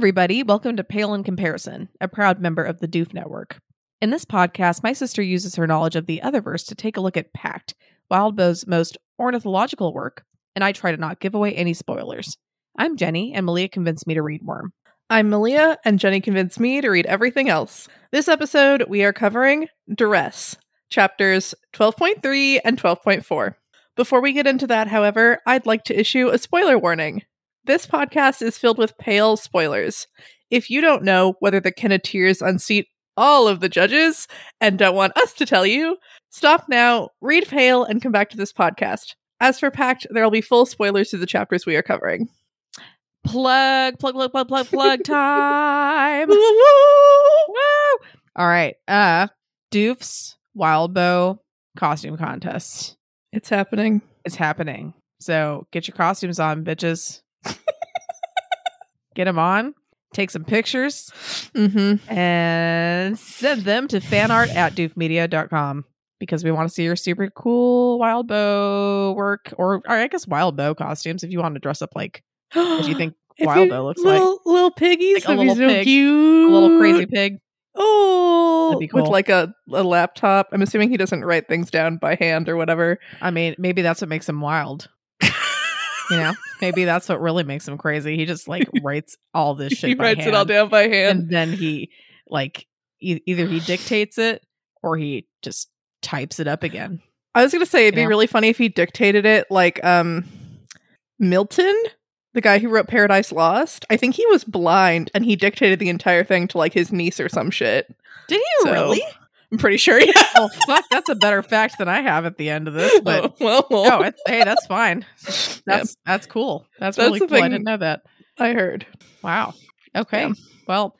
Everybody. Welcome to Pale in Comparison, a proud member of the Doof Network. In this podcast, my sister uses her knowledge of the Otherverse to take a look at Pact, Wildbow's most ornithological work, and I try to not give away any spoilers. I'm Jenny, and Malia convinced me to read Worm. I'm Malia, and Jenny convinced me to read everything else. This episode, we are covering Duress, chapters 12.3 and 12.4. Before we get into that, however, I'd like to issue a spoiler warning. This podcast is filled with pale spoilers. If you don't know whether the Kenneteers unseat all of the judges and don't want us to tell you, stop now, read Pale, and come back to this podcast. As for Pact, there will be full spoilers to the chapters we are covering. Plug, plug, plug, plug, plug, plug time. Woo! All right. Uh Doof's Wild Wildbow costume contest. It's happening. It's happening. So get your costumes on, bitches. get them on. Take some pictures Mm-hmm. and send them to fanart at doofmedia.com because we want to see your super cool Wildbow work or, or I guess Wildbow costumes if you want to dress up like what you think Wildbow looks like. little, Little piggies. Like a little so pig. cute. A little crazy pig. Oh, That'd with like a, a laptop. I'm assuming he doesn't write things down by hand or whatever. I mean, maybe that's what makes him wild. You know, maybe that's what really makes him crazy. He just like writes all this shit. he writes it all down by hand. and then he like e- either he dictates it or he just types it up again. I was gonna say it'd be Yeah. really funny if he dictated it like um Milton, the guy who wrote Paradise Lost. I think he was blind and he dictated the entire thing to like his niece or some shit. Did he So- really? I'm pretty sure. Yeah. Oh fuck, that's a better fact than I have at the end of this. But Oh, well, no, it's, hey, that's fine. That's that's cool. That's, That's really cool. I didn't know that. I heard. Wow. Okay. Yeah. Well,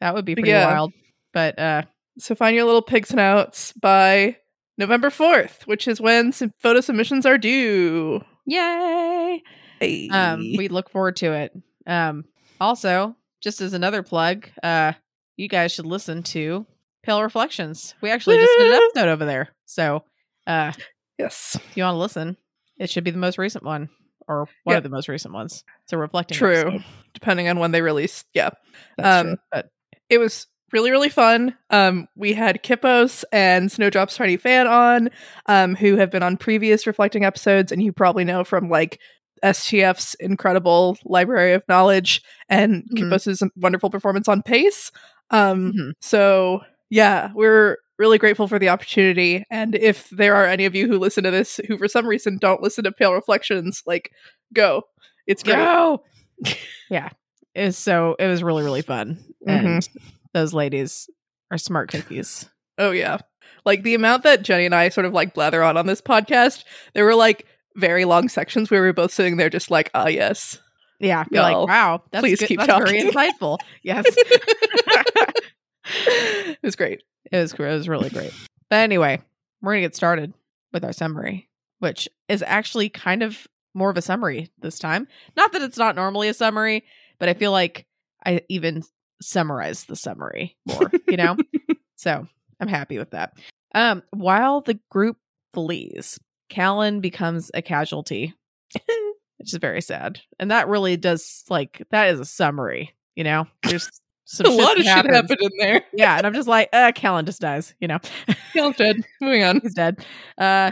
that would be pretty yeah. wild. But uh So find your little pigs and outs by November 4th, which is when some photo submissions are due. yay. Hey. um we look forward to it um also just as another plug uh you guys should listen to pale reflections we actually just did an episode over there so uh yes. if you want to listen it should be the most recent one or one Yep. of the most recent ones it's a reflecting True. episode. Depending on when they released. Yeah. That's Um, true. but it was really really fun um we had kippos and snowdrop's tiny fan on um who have been on previous reflecting episodes and you probably know from like stf's incredible library of knowledge and Mhm. kippos's wonderful performance on pace um Mhm. so yeah we're really grateful for the opportunity and if there are any of you who listen to this who for some reason don't listen to pale reflections like go. It's great. Go! Yeah it was so it was really really fun and those ladies are smart cookies. Oh yeah. Like the amount that Jenny and I sort of like blather on on this podcast, there were like very long sections where we were both sitting there just like, ah, yes. yeah you're like wow that's please good. keep that's very insightful. Yes it was great. It was it was really great. But anyway, we're gonna get started with our summary, which is actually kind of more of a summary this time. Not that it's not normally a summary, but I feel like I even summarized the summary more, you know? so I'm happy with that. Um, while the group flees, Callan becomes a casualty, which is very sad. And that really does like that is a summary, you know? There's some a lot of shit happened in there. Yeah, and I'm just like, uh, Callan just dies, you know. Cal's dead. Moving on. He's dead. Uh,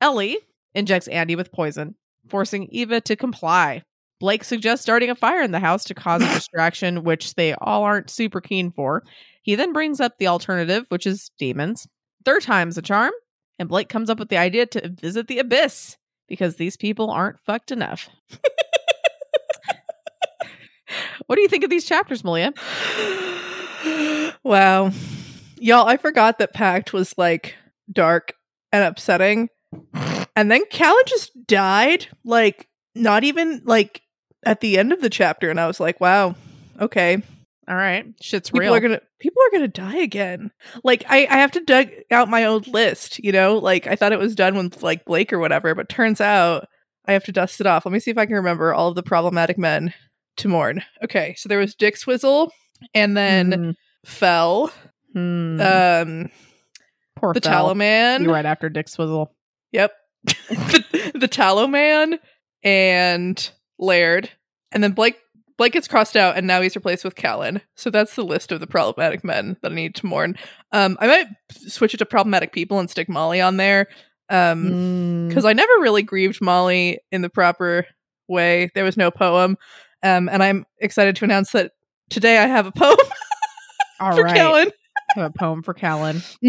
Ellie injects Andy with poison, forcing Eva to comply. Blake suggests starting a fire in the house to cause a distraction, which they all aren't super keen for. He then brings up the alternative, which is demons. Third time's a charm, and Blake comes up with the idea to visit the abyss because these people aren't fucked enough. What do you think of these chapters, Malia? wow. Y'all, I forgot that Pact was like dark and upsetting. And then Callan just died, like not even like at the end of the chapter, and I was like, wow, okay. All right, shit's people real. are gonna people are gonna die again like i i have to dug out my old list you know like i thought it was done with like blake or whatever but turns out i have to dust it off let me see if i can remember all of the problematic men to mourn okay so there was dick swizzle and then Mm, fell hmm. um Poor the Fel. tallow man You right after Dick Swizzle. yep the, the tallow man and laird and then blake Blake gets crossed out, and now he's replaced with Callan. So that's the list of the problematic men that I need to mourn. Um, I might switch it to problematic people and stick Molly on there. Um, Mm. because I never really grieved Molly in the proper way. There was no poem. Um, and I'm excited to announce that today I have a poem All for right. Callan. A poem for Callan.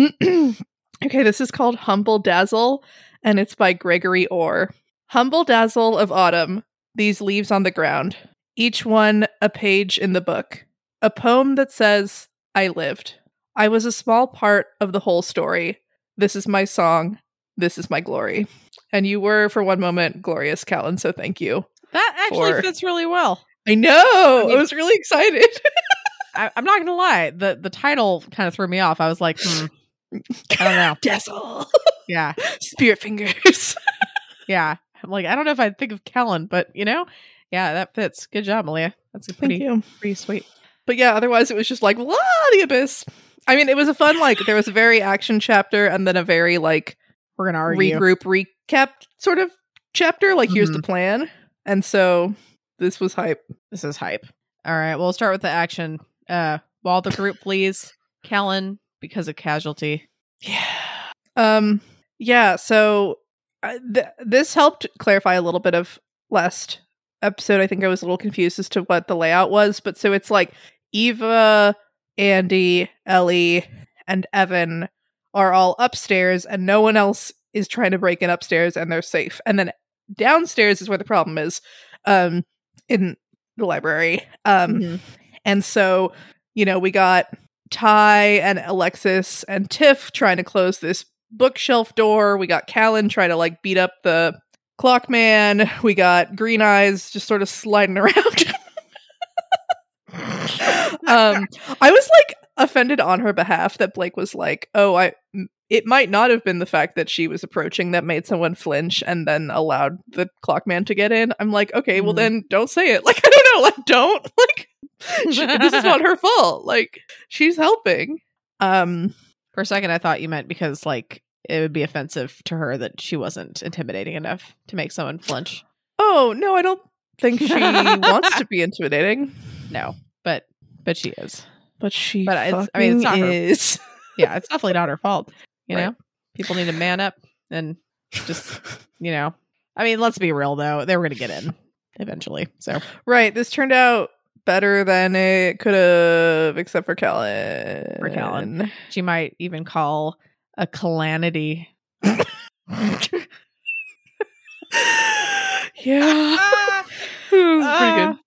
okay, this is called Humble Dazzle, and it's by Gregory Orr. Humble Dazzle of Autumn, these leaves on the ground, each one a page in the book. A poem that says, I lived. I was a small part of the whole story. This is my song. This is my glory. And you were, for one moment, glorious, Callan, so thank you. That actually For- fits really well. I know. I, mean- was really excited. I, I'm not gonna lie. The the title kind of threw me off. I was like, hmm, I don't know. Dazzle. Yeah, Spirit fingers. yeah. I'm like, I don't know if I'd think of Callan, but you know, yeah, that fits. Good job, Malia. That's a pretty pretty sweet. But yeah, otherwise it was just like, la the abyss. I mean, it was a fun, like, there was a very action chapter and then a very, like, We're gonna argue. regroup, recap sort of chapter. Like, here's the Mhm. plan. And so this was hype. This is hype. All right, we'll start with the action. Uh, while the group flees, Callan because of casualty. Yeah. Um, yeah, so uh, th- this helped clarify a little bit of last episode. I think I was a little confused as to what the layout was. But so it's like Eva, Andy, Ellie, and Evan are all upstairs, and no one else is trying to break in upstairs, and they're safe. And then downstairs is where the problem is, um, in the library. Um, Mhm. and so, you know, we got Ty and Alexis and Tiff trying to close this bookshelf door. We got Callan trying to like beat up the clock man. We got Green Eyes just sort of sliding around. um I was like offended on her behalf that Blake was like, "Oh, I it might not have been the fact that she was approaching that made someone flinch and then allowed the clock man to get in." I'm like, "Okay, well Mhm. then don't say it." Like I don't know, like don't. Like she, this is not her fault. Like she's helping. Um For a second, I thought you meant because like it would be offensive to her that she wasn't intimidating enough to make someone flinch. oh, no, I don't think she wants to be intimidating, No, but but she is. but she But I mean, it's not her- is. Yeah, it's definitely not her fault. You Right. know, people need to man up and just you know. I mean, let's be real though; they were going to get in eventually. So Right, this turned out better than it could have except for Callan. For Callan. she might even call a calamity. yeah. Was pretty good. Ah.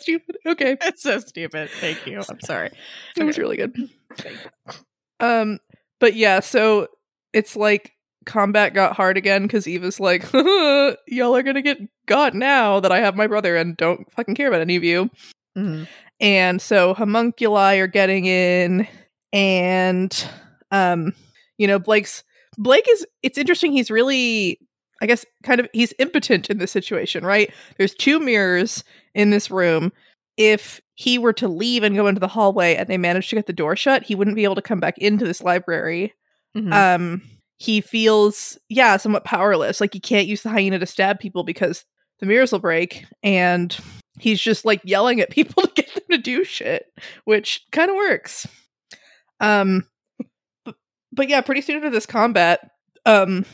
Stupid. Okay. It's so stupid. Thank you. I'm sorry. It was really good. Um, but yeah, so it's like combat got hard again because Eva's like, y'all are gonna get got now that I have my brother and don't fucking care about any of you. Mhm. And so homunculi are getting in, and um, you know, Blake's Blake is it's interesting, he's really I guess kind of he's impotent in this situation, right? There's two mirrors in this room. If he were to leave and go into the hallway and they managed to get the door shut, he wouldn't be able to come back into this library. Mhm. Um he feels yeah, somewhat powerless. Like he can't use the hyena to stab people because the mirrors will break and he's just like yelling at people to get them to do shit, which kind of works. Um but, but yeah, pretty soon into this combat, um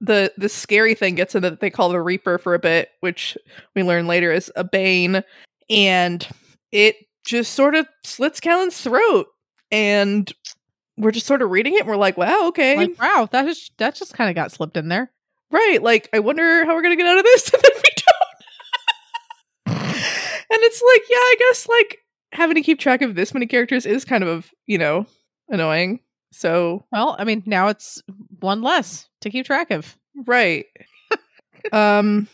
the the scary thing gets in that they call the Reaper for a bit, which we learn later is a Bane, and it just sort of slits Callan's throat, and we're just sort of reading it. And we're like, wow, okay, like wow, that just that just kind of got slipped in there. right. Like, I wonder how we're gonna get out of this, and then we don't. and it's like, yeah, I guess like having to keep track of this many characters is kind of you know annoying. So Well, I mean, now it's one less to keep track of. right. um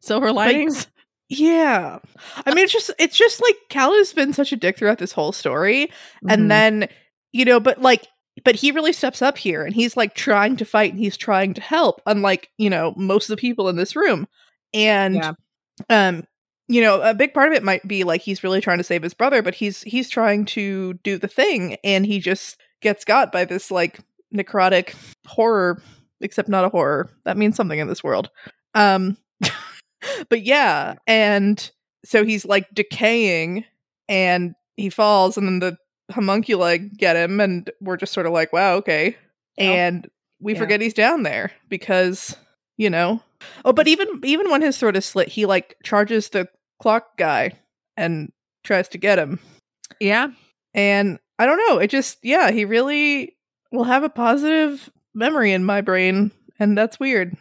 Silver linings. Yeah. I mean it's just it's just like Cal has been such a dick throughout this whole story. Mhm. And then, you know, but like but he really steps up here and he's like trying to fight and he's trying to help, unlike, you know, most of the people in this room. And Yeah. um, you know, a big part of it might be like he's really trying to save his brother, but he's he's trying to do the thing and he just gets got by this like necrotic horror, except not a horror. That means something in this world. Um but yeah, and so he's like decaying and he falls and then the homunculi get him and we're just sort of like, wow, okay. And we Yeah. forget he's down there because, you know. Oh, but even even when his throat is slit, he like charges the clock guy and tries to get him. Yeah. And I don't know, it just yeah, he really will have a positive memory in my brain, and that's weird.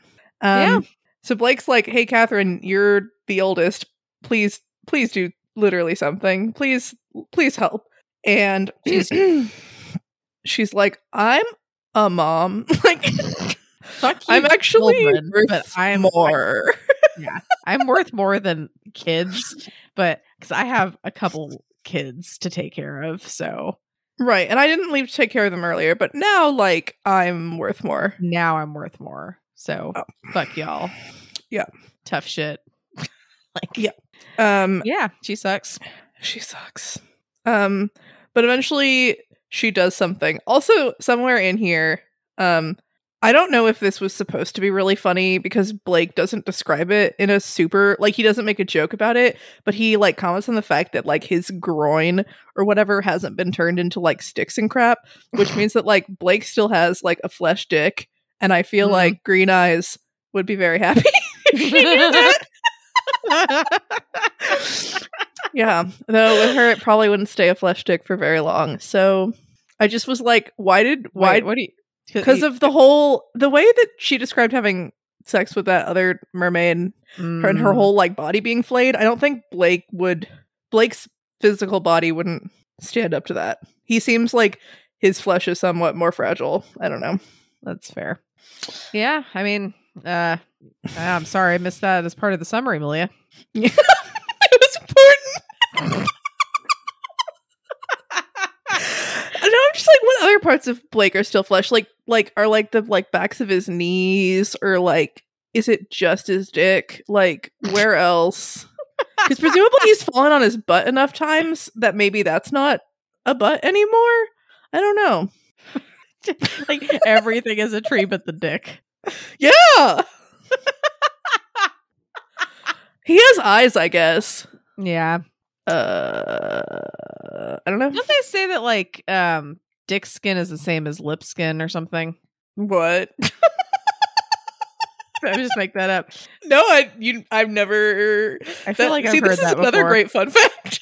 Um Yeah. So Blake's like, Hey Catherine, you're the oldest. Please please do literally something. Please please help. And She's- she's like, I'm a mom. like Fuck you, I'm actually children, but I'm more. I'm worth more than kids, but because I have a couple kids to take care of, so right. And I didn't leave to take care of them earlier, but now like I'm worth more. now I'm worth more. So Oh. fuck y'all. Yeah. tough shit. like Yeah. Um yeah, she sucks. She sucks. Um, but eventually she does something. Also, somewhere in here, um, I don't know if this was supposed to be really funny because Blake doesn't describe it in a super like he doesn't make a joke about it, but he like comments on the fact that like his groin or whatever hasn't been turned into like sticks and crap, which means that like Blake still has like a flesh dick, and I feel Mhm. like Green Eyes would be very happy if she knew that. Yeah, though with her, it probably wouldn't stay a flesh stick for very long. So I just was like, why did why? Wait, what do you? Because of the whole the way that she described having sex with that other mermaid, her and her Mm, whole like body being flayed. I don't think Blake would. Blake's physical body wouldn't stand up to that. He seems like his flesh is somewhat more fragile. I don't know. That's fair. Yeah, I mean, uh, I'm sorry I missed that as part of the summary, Malia. it was important. And now I'm just like, what other parts of Blake are still flesh? Like, like are like the like backs of his knees, or like is it just his dick? Like, where else? Because presumably he's fallen on his butt enough times that maybe that's not a butt anymore. I don't know. like everything is a tree but the dick. Yeah. he has eyes, I guess. Yeah. Uh, I don't know. Don't they say that like um dick skin is the same as lip skin or something? What? I just make that up. No, I you I've never. I feel that- like I've see, heard this is another before. great fun fact.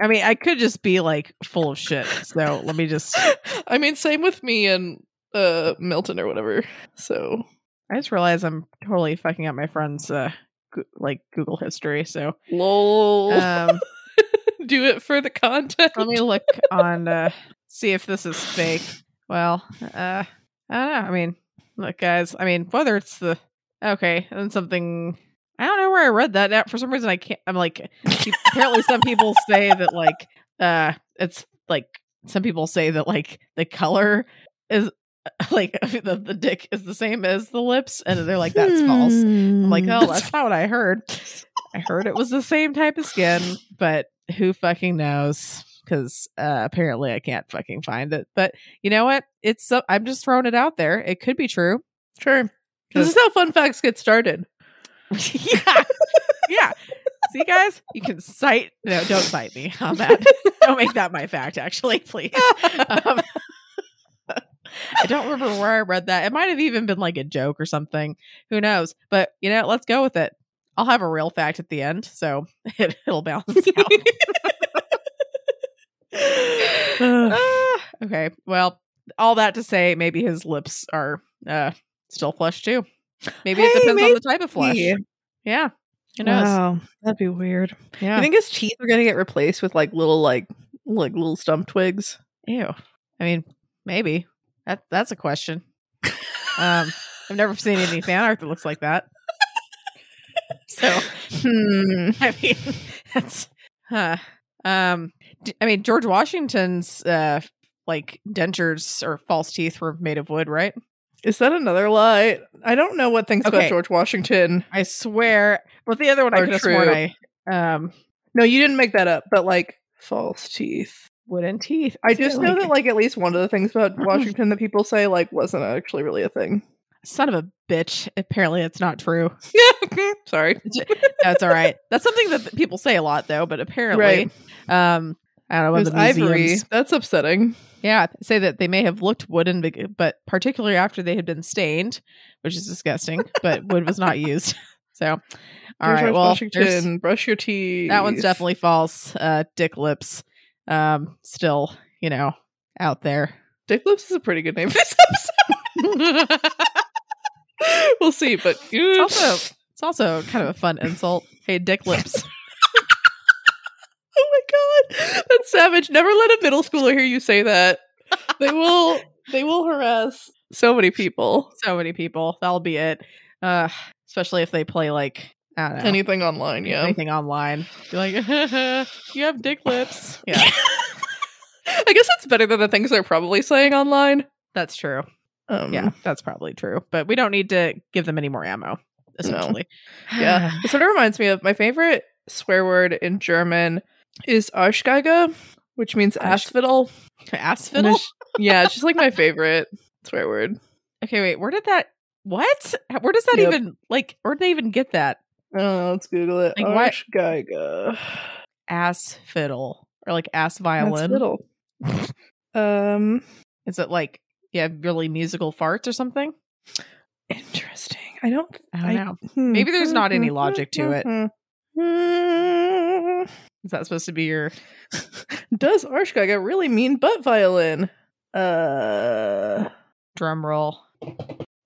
I mean, I could just be like full of shit. So let me just. I mean, same with me and uh Milton or whatever. So I just realized I'm totally fucking up my friend's uh go- like Google history. So lol. um, Do it for the content. let me look on uh see if this is fake. Well, uh, I don't know. I mean, look, guys. I mean, whether it's the okay and something. I don't know where I read that. Now, for some reason, I can't. I'm like, apparently, some people say that like, uh, it's like some people say that like the color is like the, the dick is the same as the lips, and they're like, that's false. I'm like, oh, that's not what I heard. I heard it was the same type of skin, but who fucking knows? Because uh, apparently I can't fucking find it. But you know what? It's so I'm just throwing it out there. It could be true. sure. This is how fun facts get started. yeah, yeah. See, guys, you can cite. No, don't cite me on that. don't make that my fact. Actually, please. Um, I don't remember where I read that. It might have even been like a joke or something. Who knows? But you know, let's go with it. I'll have a real fact at the end, so it, it'll balance out. Ah, okay. Well, all that to say, maybe his lips are uh, still flesh too. Maybe it Hey, depends on the type of flesh. Yeah. Who knows? Wow, that'd be weird. Yeah. I think his teeth are gonna get replaced with like little like like little stump twigs. Ew. I mean, maybe. That that's a question. Um, I've never seen any fan art that looks like that. So, Hmm. I mean, that's huh. Um, I mean, George Washington's uh, like dentures or false teeth were made of wood, right? Is that another lie? I don't know what things about George Washington. I swear. But the other one I have sworn. I um No, you didn't make that up, but like false teeth. wooden teeth. I just know that like at least one of the things about Washington that people say like wasn't actually really a thing. son of a bitch. Apparently, it's not true. Sorry. That's all right. That's something that people say a lot, though. But apparently, Right. um, I don't know It what was the ivory. museums. That's upsetting. Yeah, say that they may have looked wooden, but particularly after they had been stained, which is disgusting. but wood was not used. So, all right. Well, brush your teeth. that one's definitely false. Uh, Dick Lips, um, still, you know, out there. Dick Lips is a pretty good name for this episode. we'll see, but It's also it's also kind of a fun insult. Hey, Dick Lips. Oh my god, that's savage. Never let a middle schooler hear you say that. They will. They will harass so many people. so many people. That'll be it. Uh, especially if they play like I don't know Anything online, yeah. anything online. Be like, you have Dick Lips. Yeah, I guess that's better than the things they're probably saying online. that's true. Um, Yeah, that's probably true. But we don't need to give them any more ammo. Essentially, yeah. It sort of reminds me of my favorite swear word in German is Arschgeige, which means Arsch- fiddle, ass fiddle. it's- Yeah, it's just like my favorite swear word. Okay, wait. Where did that? What? Where does that Yep. even like? Where did they even get that know. Let's Google it. Like, why- Arschgeige. ass fiddle or like ass violin? Asphodel. Um, Is it like yeah, really musical farts or something? interesting. I don't. I don't I- know. hmm. Maybe there's not any logic to it. Is that supposed to be your? Does Arschgeige really mean butt violin? Uh, Drum roll.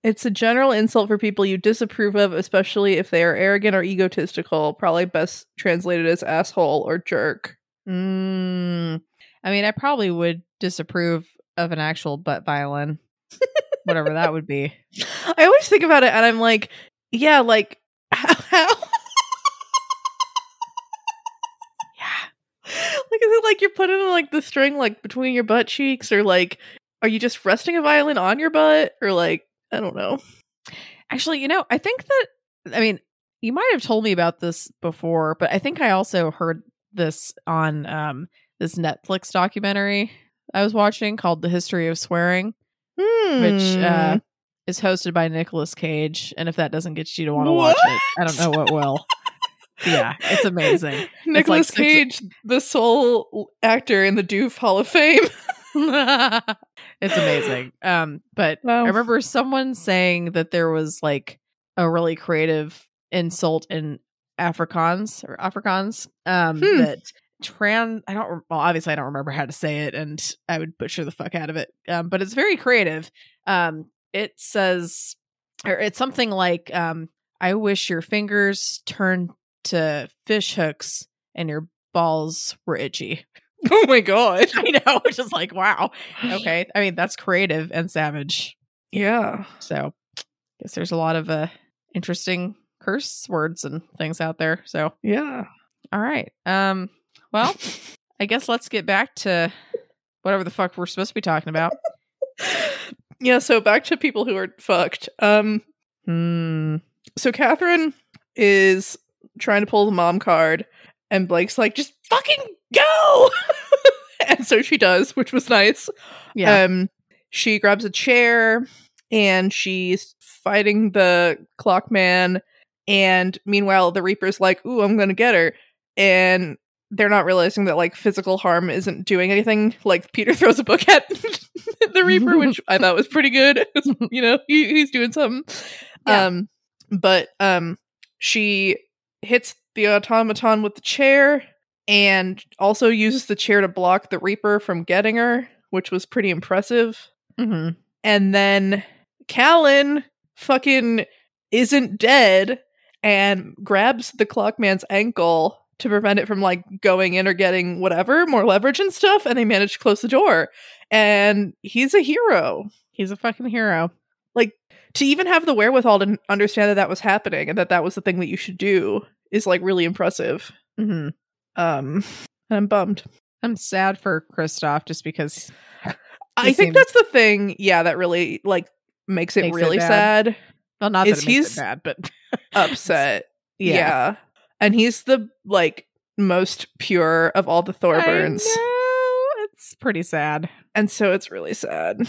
it's a general insult for people you disapprove of, especially if they are arrogant or egotistical. Probably best translated as asshole or jerk. Mm, I mean, I probably would disapprove of an actual butt violin, whatever that would be. I always think about it and I'm like, yeah, like how? how? Yeah. Like is it like you're putting like the string like between your butt cheeks or like are you just resting a violin on your butt or like I don't know. Actually, you know, I think that I mean, you might have told me about this before, but I think I also heard this on um this Netflix documentary I was watching called The History of Swearing, which uh is hosted by Nicolas Cage, and if that doesn't get you to want to watch it, I don't know what will. Yeah, it's amazing. Nicolas six- Cage, the sole actor in the Doof Hall of Fame. it's amazing. Um, but Wow. I remember someone saying that there was like a really creative insult in Afrikaans or Afrikaans um, Hmm. that trans. I don't. Well, obviously, I don't remember how to say it, and I would butcher the fuck out of it. Um, but it's very creative. Um, it says, or it's something like, um, "I wish your fingers turned to fish hooks and your balls were itchy." oh my god. I know, is like, wow. Okay. I mean, that's creative and savage. Yeah. So, I guess there's a lot of uh interesting curse words and things out there. So, Yeah. all right. Um, well, I guess let's get back to whatever the fuck we're supposed to be talking about. Yeah, so back to people who are fucked. Um Hmm. so Catherine is trying to pull the mom card and Blake's like, just fucking go. and so she does, which was nice. Yeah. Um, she grabs a chair and she's fighting the clock man. And meanwhile, the Reaper's like, Ooh, I'm gonna get her. And they're not realizing that like physical harm isn't doing anything. Like Peter throws a book at the Reaper, which I thought was pretty good. you know, he, he's doing something. Yeah. Um, but um, she hits the automaton with the chair and also uses the chair to block the Reaper from getting her, which was pretty impressive. hmm And then Callan fucking isn't dead and grabs the clockman's ankle to prevent it from like going in or getting whatever more leverage and stuff and they manage to close the door and he's a hero He's a fucking hero. To even have the wherewithal to understand that that was happening and that that was the thing that you should do is like really impressive hmm um and i'm bummed I'm sad for Kristoff just because i think that's the thing yeah that really like makes it Makes really bad. sad well, not Is that it he's- it bad, but upset yeah. yeah. and he's the like most pure of all the thorburns. It's pretty sad. and so it's really sad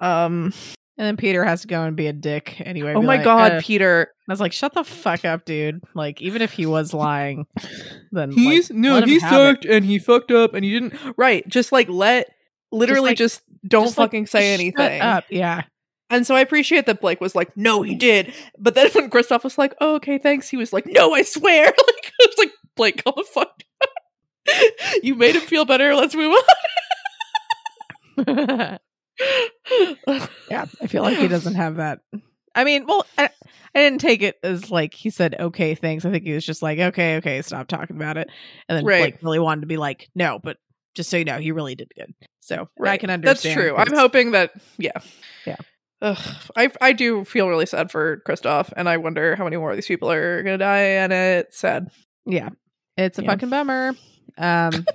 um And then Peter has to go and be a dick anyway. oh my like, god, uh, Peter. I was like, shut the fuck up, dude. Like, even if he was lying, then He's like, no, he have it. sucked and he fucked up and he didn't right. Just like let literally like- just, don't just, like, fucking say shut anything. up. Yeah. And so I appreciate that Blake was like, no, he did. But then when Kristoff was like, oh, okay, thanks, he was like, no, I swear. like I was like, Blake, calm the fuck down. you made him feel better. Let's move yeah. I feel like he doesn't have that. I mean, well, I, I didn't take it as like he said, okay, thanks. I think he was just like, okay, okay, stop talking about it. And then Right. Blake really wanted to be like, no, but just so you know, he really did good. So I can understand. That's true. I'm hoping that, yeah. Yeah. Ugh, I I do feel really sad for Kristoff, and I wonder how many more of these people are gonna die, and it's sad. Yeah. It's a Yeah. fucking bummer. Um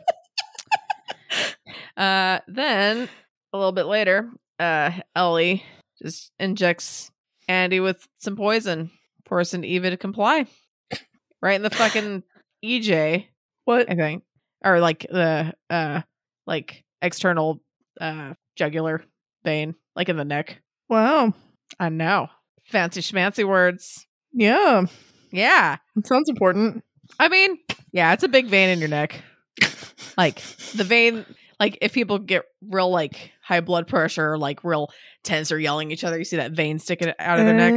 uh then a little bit later, uh Ellie just injects Andy with some poison, forcing Eva to comply. Right in the fucking EJ, What? I think. Or like the uh like external uh jugular vein, like in the neck. Wow. I know. Fancy schmancy words. Yeah, Yeah. it sounds important. I mean, yeah, it's a big vein in your neck. Like the vein, like if people get real like high blood pressure, or, like real tense or yelling at each other, you see that vein sticking out of their neck.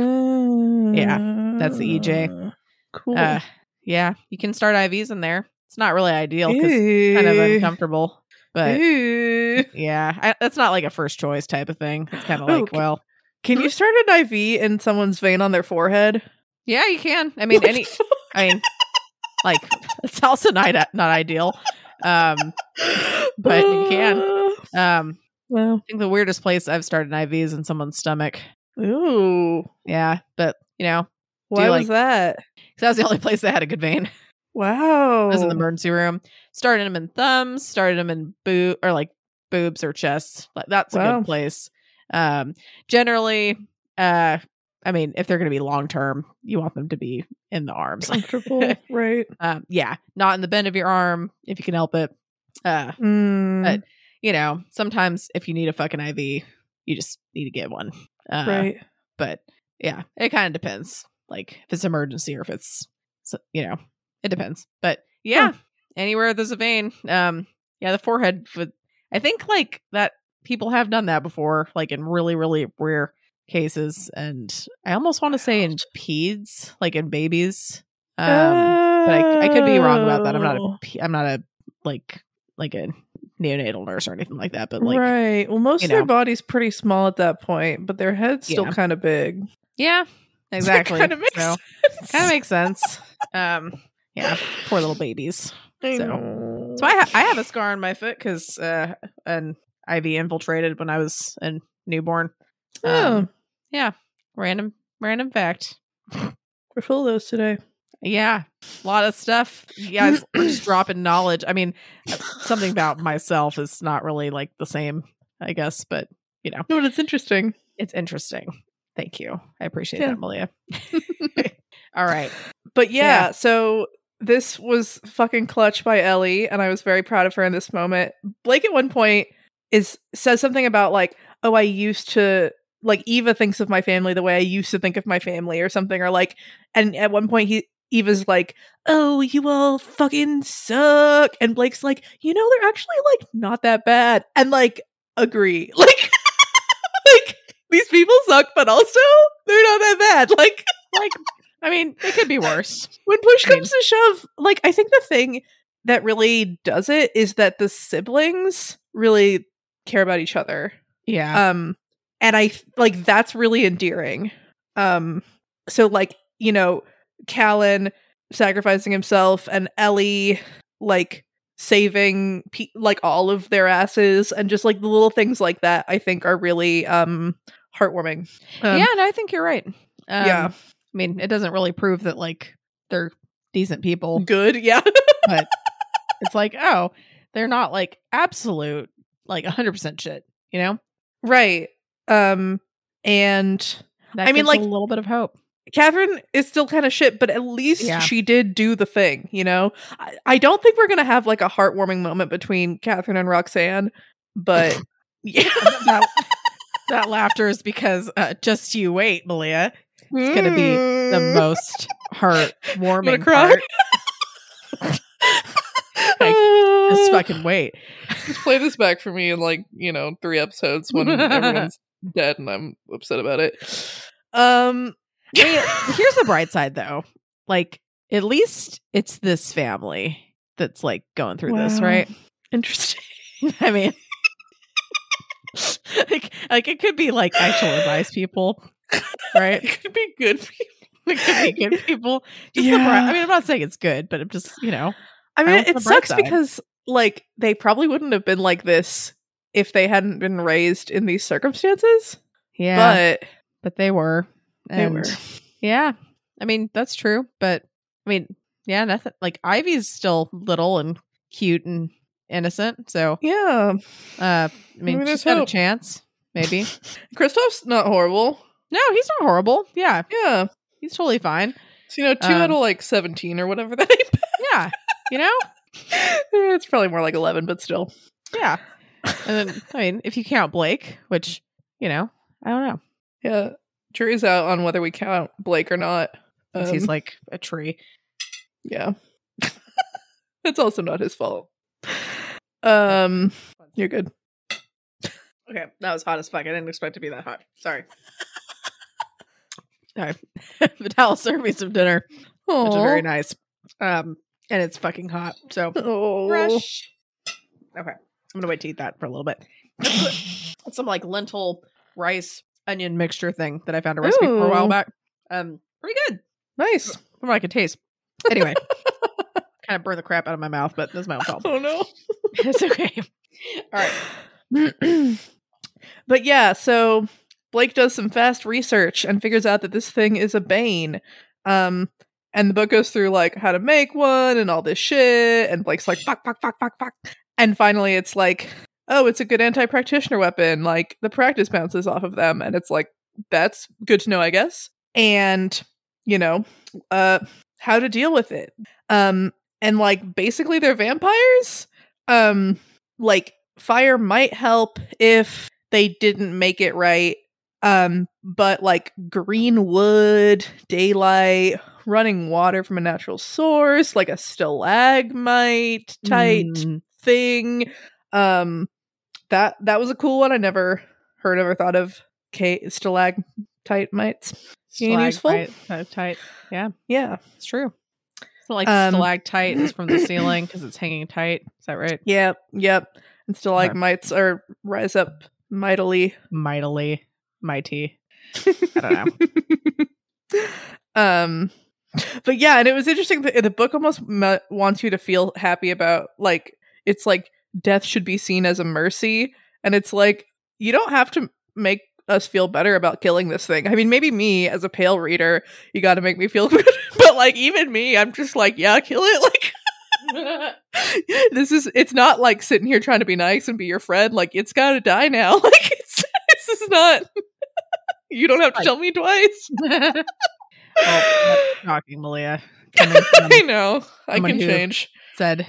Yeah, that's the EJ. Cool. Uh, yeah, you can start IVs in there. It's not really ideal because kind of uncomfortable, but Ew. yeah, I, that's not like a first choice type of thing. It's kind of like, Okay. well, Can you start an IV in someone's vein on their forehead? yeah, you can. I mean, any. I mean, like it's also not not ideal. Um, but you can. um, Well, I think the weirdest place I've started an IV is in someone's stomach. ooh. Yeah, but you know, Why you was like- that? 'cause that was the only place that had a good vein. Wow. I was in the emergency room. Started them in thumbs. Started them in boob or like boobs or chest. Like that's a Wow. good place. Um, generally, uh, I mean, if they're going to be long term, you want them to be in the arms. comfortable, right? um, yeah, not in the bend of your arm if you can help it. Uh, Mm, But- you know, sometimes if you need a fucking IV, you just need to get one. Uh, right. but yeah, it kind of depends. Like if it's emergency or if it's, you know, it depends. But yeah, anywhere there's a vein, um, yeah, the forehead would. I think like that people have done that before, like in really really rare cases, and I almost want to say in peds, like in babies. Um, but I, I could be wrong about that. I'm not a Oh. I'm not a like like a neonatal nurse or anything like that. But like right. Well, most of their know. body's pretty small at that point, but their head's still Yeah. kind of big. yeah, exactly. kind of makes so, sense. kind of makes sense. Um, yeah, poor little babies. I so- know. So I ha- I have a scar on my foot because uh, an IV infiltrated when I was a newborn. Oh, Um, yeah, random random fact. we're full of those today. Yeah, a lot of stuff. Yeah, just dropping knowledge. I mean, uh, something about myself is not really like the same, I guess, but you know, No, but it's interesting. it's interesting. Thank you. I appreciate Yeah. that, Malia. All right. But yeah, Yeah. so this was fucking clutch by Ellie, and I was very proud of her in this moment. Blake at one point is says something about like, oh, I used to like Eva thinks of my family the way I used to think of my family or something, or like and at one point he Eva's like, Oh, you all fucking suck. And Blake's like, you know, they're actually like not that bad. And like agree. Like like these people suck, but also they're not that bad. Like Like, I mean, it could be worse. when push I mean- comes to shove, like I think the thing that really does it is that the siblings really care about each other. Yeah. Um and I like that's really endearing. Um so like, you know, Callan sacrificing himself and Ellie like saving pe- like all of their asses and just like the little things like that I think are really um heartwarming. Um, yeah, no, I think you're right. Um, Yeah. I mean, it doesn't really prove that like they're decent people, good. Yeah. but it's like, oh, they're not like absolute like 100% shit, you know? right. Um and That I mean, like- a little bit of hope. Catherine is still kind of shit, but at least Yeah. she did do the thing, you know? I, I don't think we're going to have like a heartwarming moment between Catherine and Roxanne, but yeah. That, that laughter is because uh, just you wait, Malia. It's gonna be the Mm. most heartwarming cry. part. Just fucking wait. Just play this back for me in like, you know, three episodes when everyone's dead and I'm upset about it. Um I mean, here's the bright side though. Like, at least it's this family that's like going through this, right? interesting. I mean, like, like it could be like actual advice people, right? It could be good people. It could be good people. Just Yeah. bright, I mean, I'm not saying it's good, but I'm just, you know, I mean, the it sucks side. because like they probably wouldn't have been like this if they hadn't been raised in these circumstances. yeah, but, But they were. they And were. Yeah. I mean, that's true. But I mean, yeah, nothing like Ivy's still little and cute and innocent. So, Yeah. uh, I mean, Maybe she's there's got a chance, maybe. Kristoff's not horrible. no, he's not horrible. Yeah, Yeah. he's totally fine. So, you know, two Um, out of like 17 or whatever that ain't. Yeah. You know? It's probably more like 11, but still. Yeah. And then, I mean, if you count Blake, which, you know, I don't know. Yeah. Jury's out on whether we count Blake or not. Um, he's like a tree. yeah. it's also not his fault. Um, you're good. Okay, that was hot as fuck. I didn't expect to be that hot. Sorry. All right. Vidal served me some dinner, which is very nice. Um, and it's fucking hot. So fresh. Okay. I'm gonna wait to eat that for a little bit. It's some like lentil rice onion mixture thing that I found a recipe for a while back. Um, pretty good. Nice. From what I could taste. Anyway. kind of burned the crap out of my mouth, but that's my own fault. Oh no. it's okay. All right. but yeah, so Blake does some fast research and figures out that this thing is a bane. Um, and the book goes through like how to make one and all this shit. And Blake's like, fuck, fuck, fuck, fuck, fuck. And finally, it's like, oh, it's a good anti practitioner weapon. Like the practice bounces off of them. And it's like, that's good to know, I guess. And, you know, uh, how to deal with it. Um, and like basically they're vampires. Um, like fire might help if they didn't make it right um but like green wood daylight running water from a natural source like a stalagmite type Mm, thing um that that was a cool one i never heard of or thought of K stalagmite mites being useful tight. Yeah, yeah it's true. It's like Um, stalactite is from the ceiling because it's hanging tight. Is that right? yep yep and stalagmites are rise up mightily Mightily mighty. I don't know. um, but yeah, and it was interesting. That the book almost m- wants you to feel happy about like it's like death should be seen as a mercy, and it's like you don't have to make us feel better about killing this thing. I mean, maybe me as a pale reader, you got to make me feel good, but like even me, I'm just like, yeah, kill it. Like this is it's not like sitting here trying to be nice and be your friend. Like it's got to die now. Like it's this is not. you don't have to tell me twice. oh, shocking, Malia. From I know. I can who- change. Said,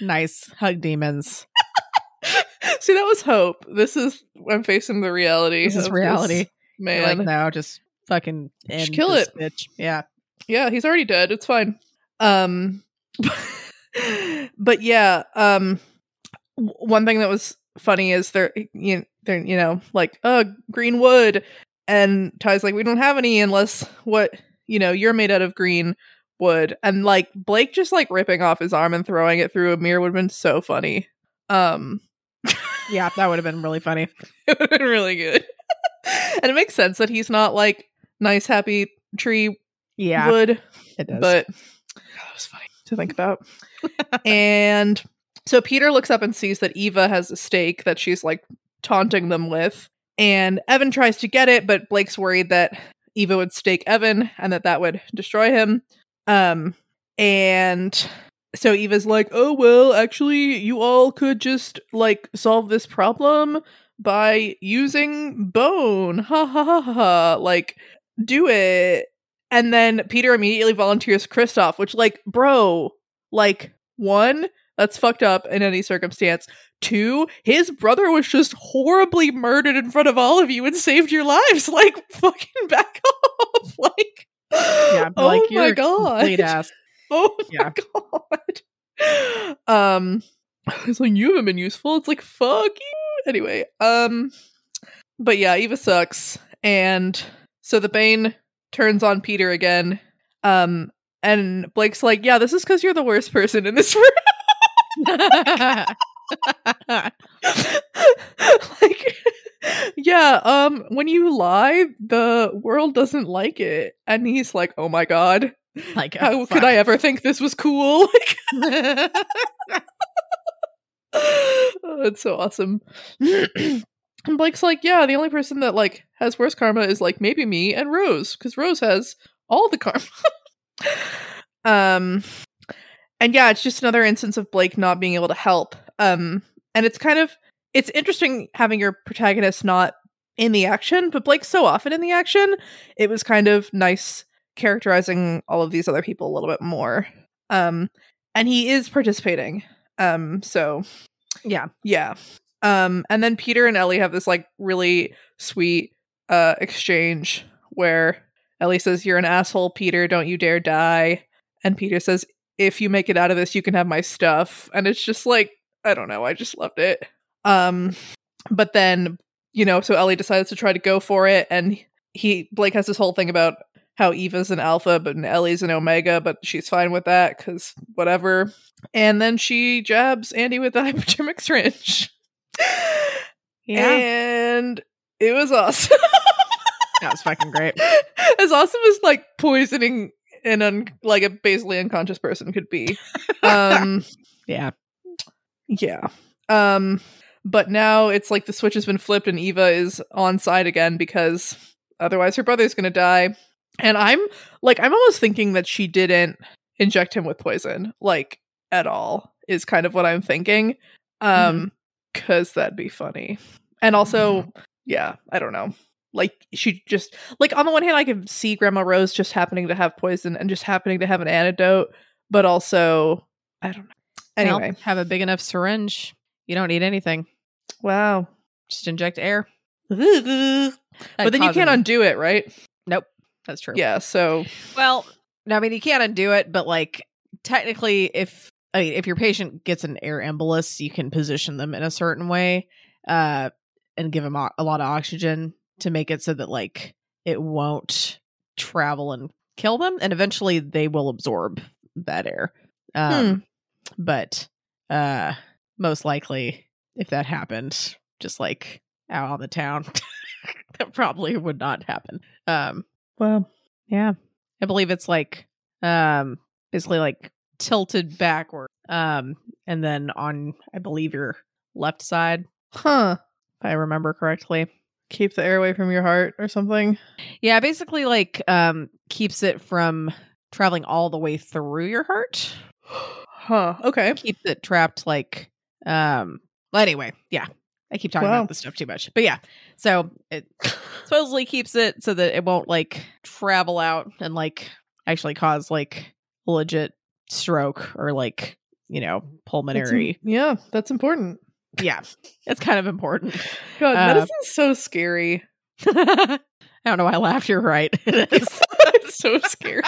"Nice hug demons." See, that was hope. This is I'm facing the reality. This is reality. You're man. like, no, just fucking Just kill this it. bitch. Yeah. Yeah, he's already dead. It's fine. Um but yeah, um one thing that was funny is they're you they're you know like uh green wood and Ty's like we don't have any unless what you know you're made out of green wood and like Blake just like ripping off his arm and throwing it through a mirror would have been so funny. Um Yeah, that would have been really funny. it would have been really good. and it makes sense that he's not like nice happy tree Yeah, wood it does. but that was funny to think about. and so Peter looks up and sees that Eva has a stake that she's like taunting them with. And Evan tries to get it, but Blake's worried that Eva would stake Evan and that that would destroy him. Um, and so Eva's like, oh, well, actually, you all could just like solve this problem by using bone. Ha ha ha ha. Like, do it. And then Peter immediately volunteers Kristoff, which, like, bro, like, one, That's fucked up in any circumstance. Two, his brother was just horribly murdered in front of all of you and saved your lives. Like, fucking back off. Like, Yeah, oh like my you're god. complete ass. Oh Yeah. my god. Um it's like you haven't been useful. It's like fuck you. Anyway, um but yeah, Eva sucks. And so the Bane turns on Peter again. Um and Blake's like, "Yeah, this is cuz you're the worst person in this room." like yeah, um when you lie, the world doesn't like it. And he's like, "Oh my god. like, How oh, could I ever think this was cool?" Like oh, it's so awesome. and Blake's like, yeah, the only person that like has worse karma is like maybe me and Rose, because Rose has all the karma. um, and yeah, it's just another instance of Blake not being able to help. Um, and it's kind of it's interesting having your protagonist not in the action, but Blake's so often in the action. It was kind of nice characterizing all of these other people a little bit more. Um, and he is participating. Um, so yeah. yeah. Um, and then Peter and Ellie have this like really sweet uh exchange where Ellie says, You're an asshole, Peter, don't you dare die. And Peter says, If you make it out of this, you can have my stuff. And it's just like, I don't know, I just loved it. Um, but then, you know, so Ellie decides to try to go for it, and he Blake has this whole thing about how Eva's an alpha, but Ellie's an omega, but she's fine with that because whatever. And then she jabs Andy with the hypodermic syringe. Yeah. And it was awesome. that was fucking great. as awesome as like poisoning an un- like a basically unconscious person could be. Um Yeah. yeah. Um but now it's like the switch has been flipped and Eva is on side again because otherwise her brother's going to die. And I'm like I'm almost thinking that she didn't inject him with poison like at all is kind of what I'm thinking. Um cuz that'd be funny. And also yeah, I don't know. Like she just like on the one hand I can see Grandma Rose just happening to have poison and just happening to have an antidote, but also I don't know. Anyway, have a big enough syringe. You don't need anything. wow. Just inject air. but then you can't undo it, right? Nope. That's true. Yeah, so Well, no, I mean you can't undo it, but like technically, if I mean, if your patient gets an air embolus, you can position them in a certain way, uh, and give them o- a lot of oxygen to make it so that like it won't travel and kill them, and eventually they will absorb that air. Um, but uh, most likely, if that happened, just like out on the town, that probably would not happen. Um, well, yeah. I believe it's like um basically like tilted backward. Um and then on I believe your left side, huh. if I remember correctly. Keep the air away from your heart or something. Yeah, basically like um keeps it from traveling all the way through your heart. Huh. Okay. Keeps it trapped like um well anyway, yeah. I keep talking Wow. about this stuff too much. But yeah. So it supposedly keeps it so that it won't like travel out and like actually cause like legit stroke or like you know That's pulmonary yeah, that's important. yeah it's kind of important God, Uh, medicine's so scary. i don't know why i laughed you're right it is it's so scary.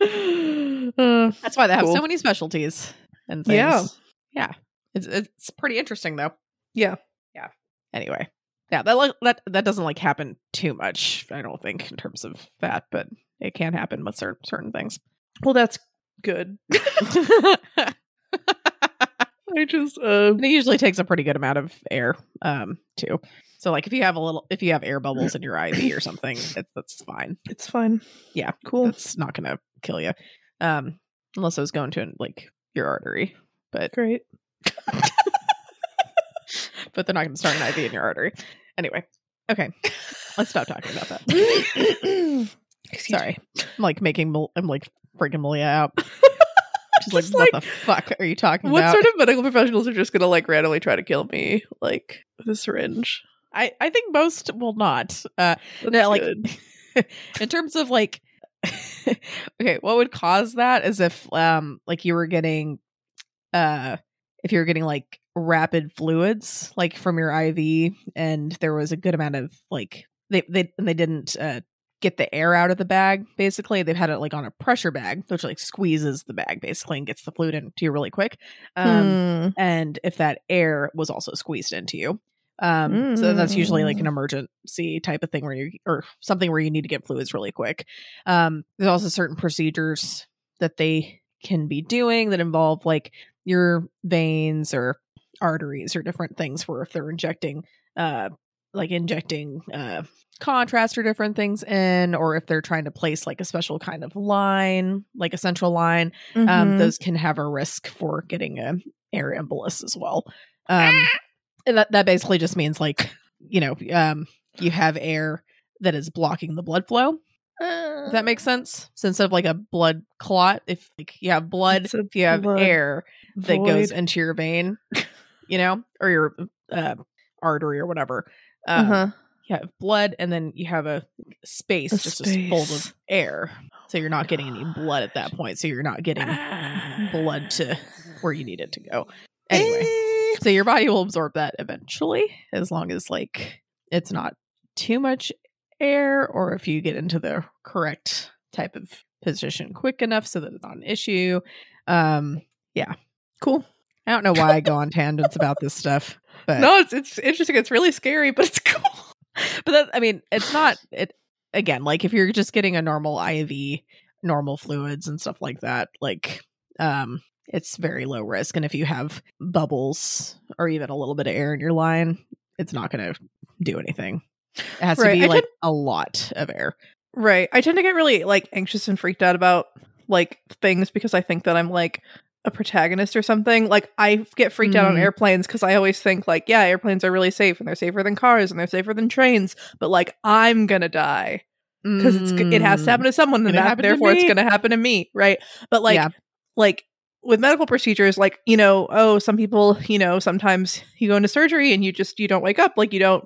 Uh, that's why they have Cool. so many specialties and things Yeah. yeah it's it's pretty interesting though yeah. Yeah. Anyway yeah that like that that doesn't like happen too much i don't think in terms of that but it can happen with certain certain things Well, that's good. I just uh And it usually takes a pretty good amount of air, um, too. So, like, if you have a little, if you have air bubbles in your IV or something, it, that's fine. it's fine. Yeah, Cool. It's not gonna kill you, um, unless it was going to like your artery. But Great. but they're not gonna start an IV in your artery. Anyway, okay, let's stop talking about that. Sorry, I'm like making, I'm like freaking Malia out. She's like, Just what the fuck are you talking What about? sort of medical professionals are just gonna like randomly try to kill me, like with a syringe? I I think most will not. Uh, no, like in terms of like okay what would cause that is if um like you were getting uh if you're getting like rapid fluids like from your IV and there was a good amount of like they they and they didn't uh, get the air out of the bag basically they've had it like on a pressure bag which like squeezes the bag basically and gets the fluid into you really quick um Hmm. and if that air was also squeezed into you um so that's usually like an Mm. emergency type of thing where you or something where you need to get fluids really quick um there's also certain procedures that they can be doing that involve like your veins or arteries or different things where if they're injecting uh like injecting uh contrast or different things in or if they're trying to place like a special kind of line like a central line um Mhm. those can have a risk for getting a air embolus as well. Um and that, that basically just means like you know um you have air that is blocking the blood flow if that makes sense? So instead of like a blood clot if like you have blood if you have blood air that goes into your vein you know or your uh artery or whatever um, uh-huh. you have blood and then you have a space A just a full of air. So you're not getting any blood at that point so you're not getting blood to where you need it to go. Anyway. Eh. so your body will absorb that eventually as long as like it's not too much air or if you get into the correct type of position quick enough so that it's not an issue um yeah, cool. i don't know why i go on tangents about this stuff but No, it's it's interesting. It's really scary, but it's cool. but that, I mean, it's not it again. Like if you're just getting a normal IV, normal fluids and stuff like that, like um, it's very low risk. And if you have bubbles or even a little bit of air in your line, it's not going to do anything. It has Right, to be I like a lot of air. Right. I tend to get really like anxious and freaked out about like things because I think that I'm like a protagonist or something. Like I get freaked out on Mm. airplanes because I always think like, yeah, airplanes are really safe and they're safer than cars and they're safer than trains, but like I'm gonna die because it's it has to happen to someone and that therefore it's gonna happen to me, right? But like Yeah. like with medical procedures like you know oh some people you know sometimes you go into surgery and you just you don't wake up like you don't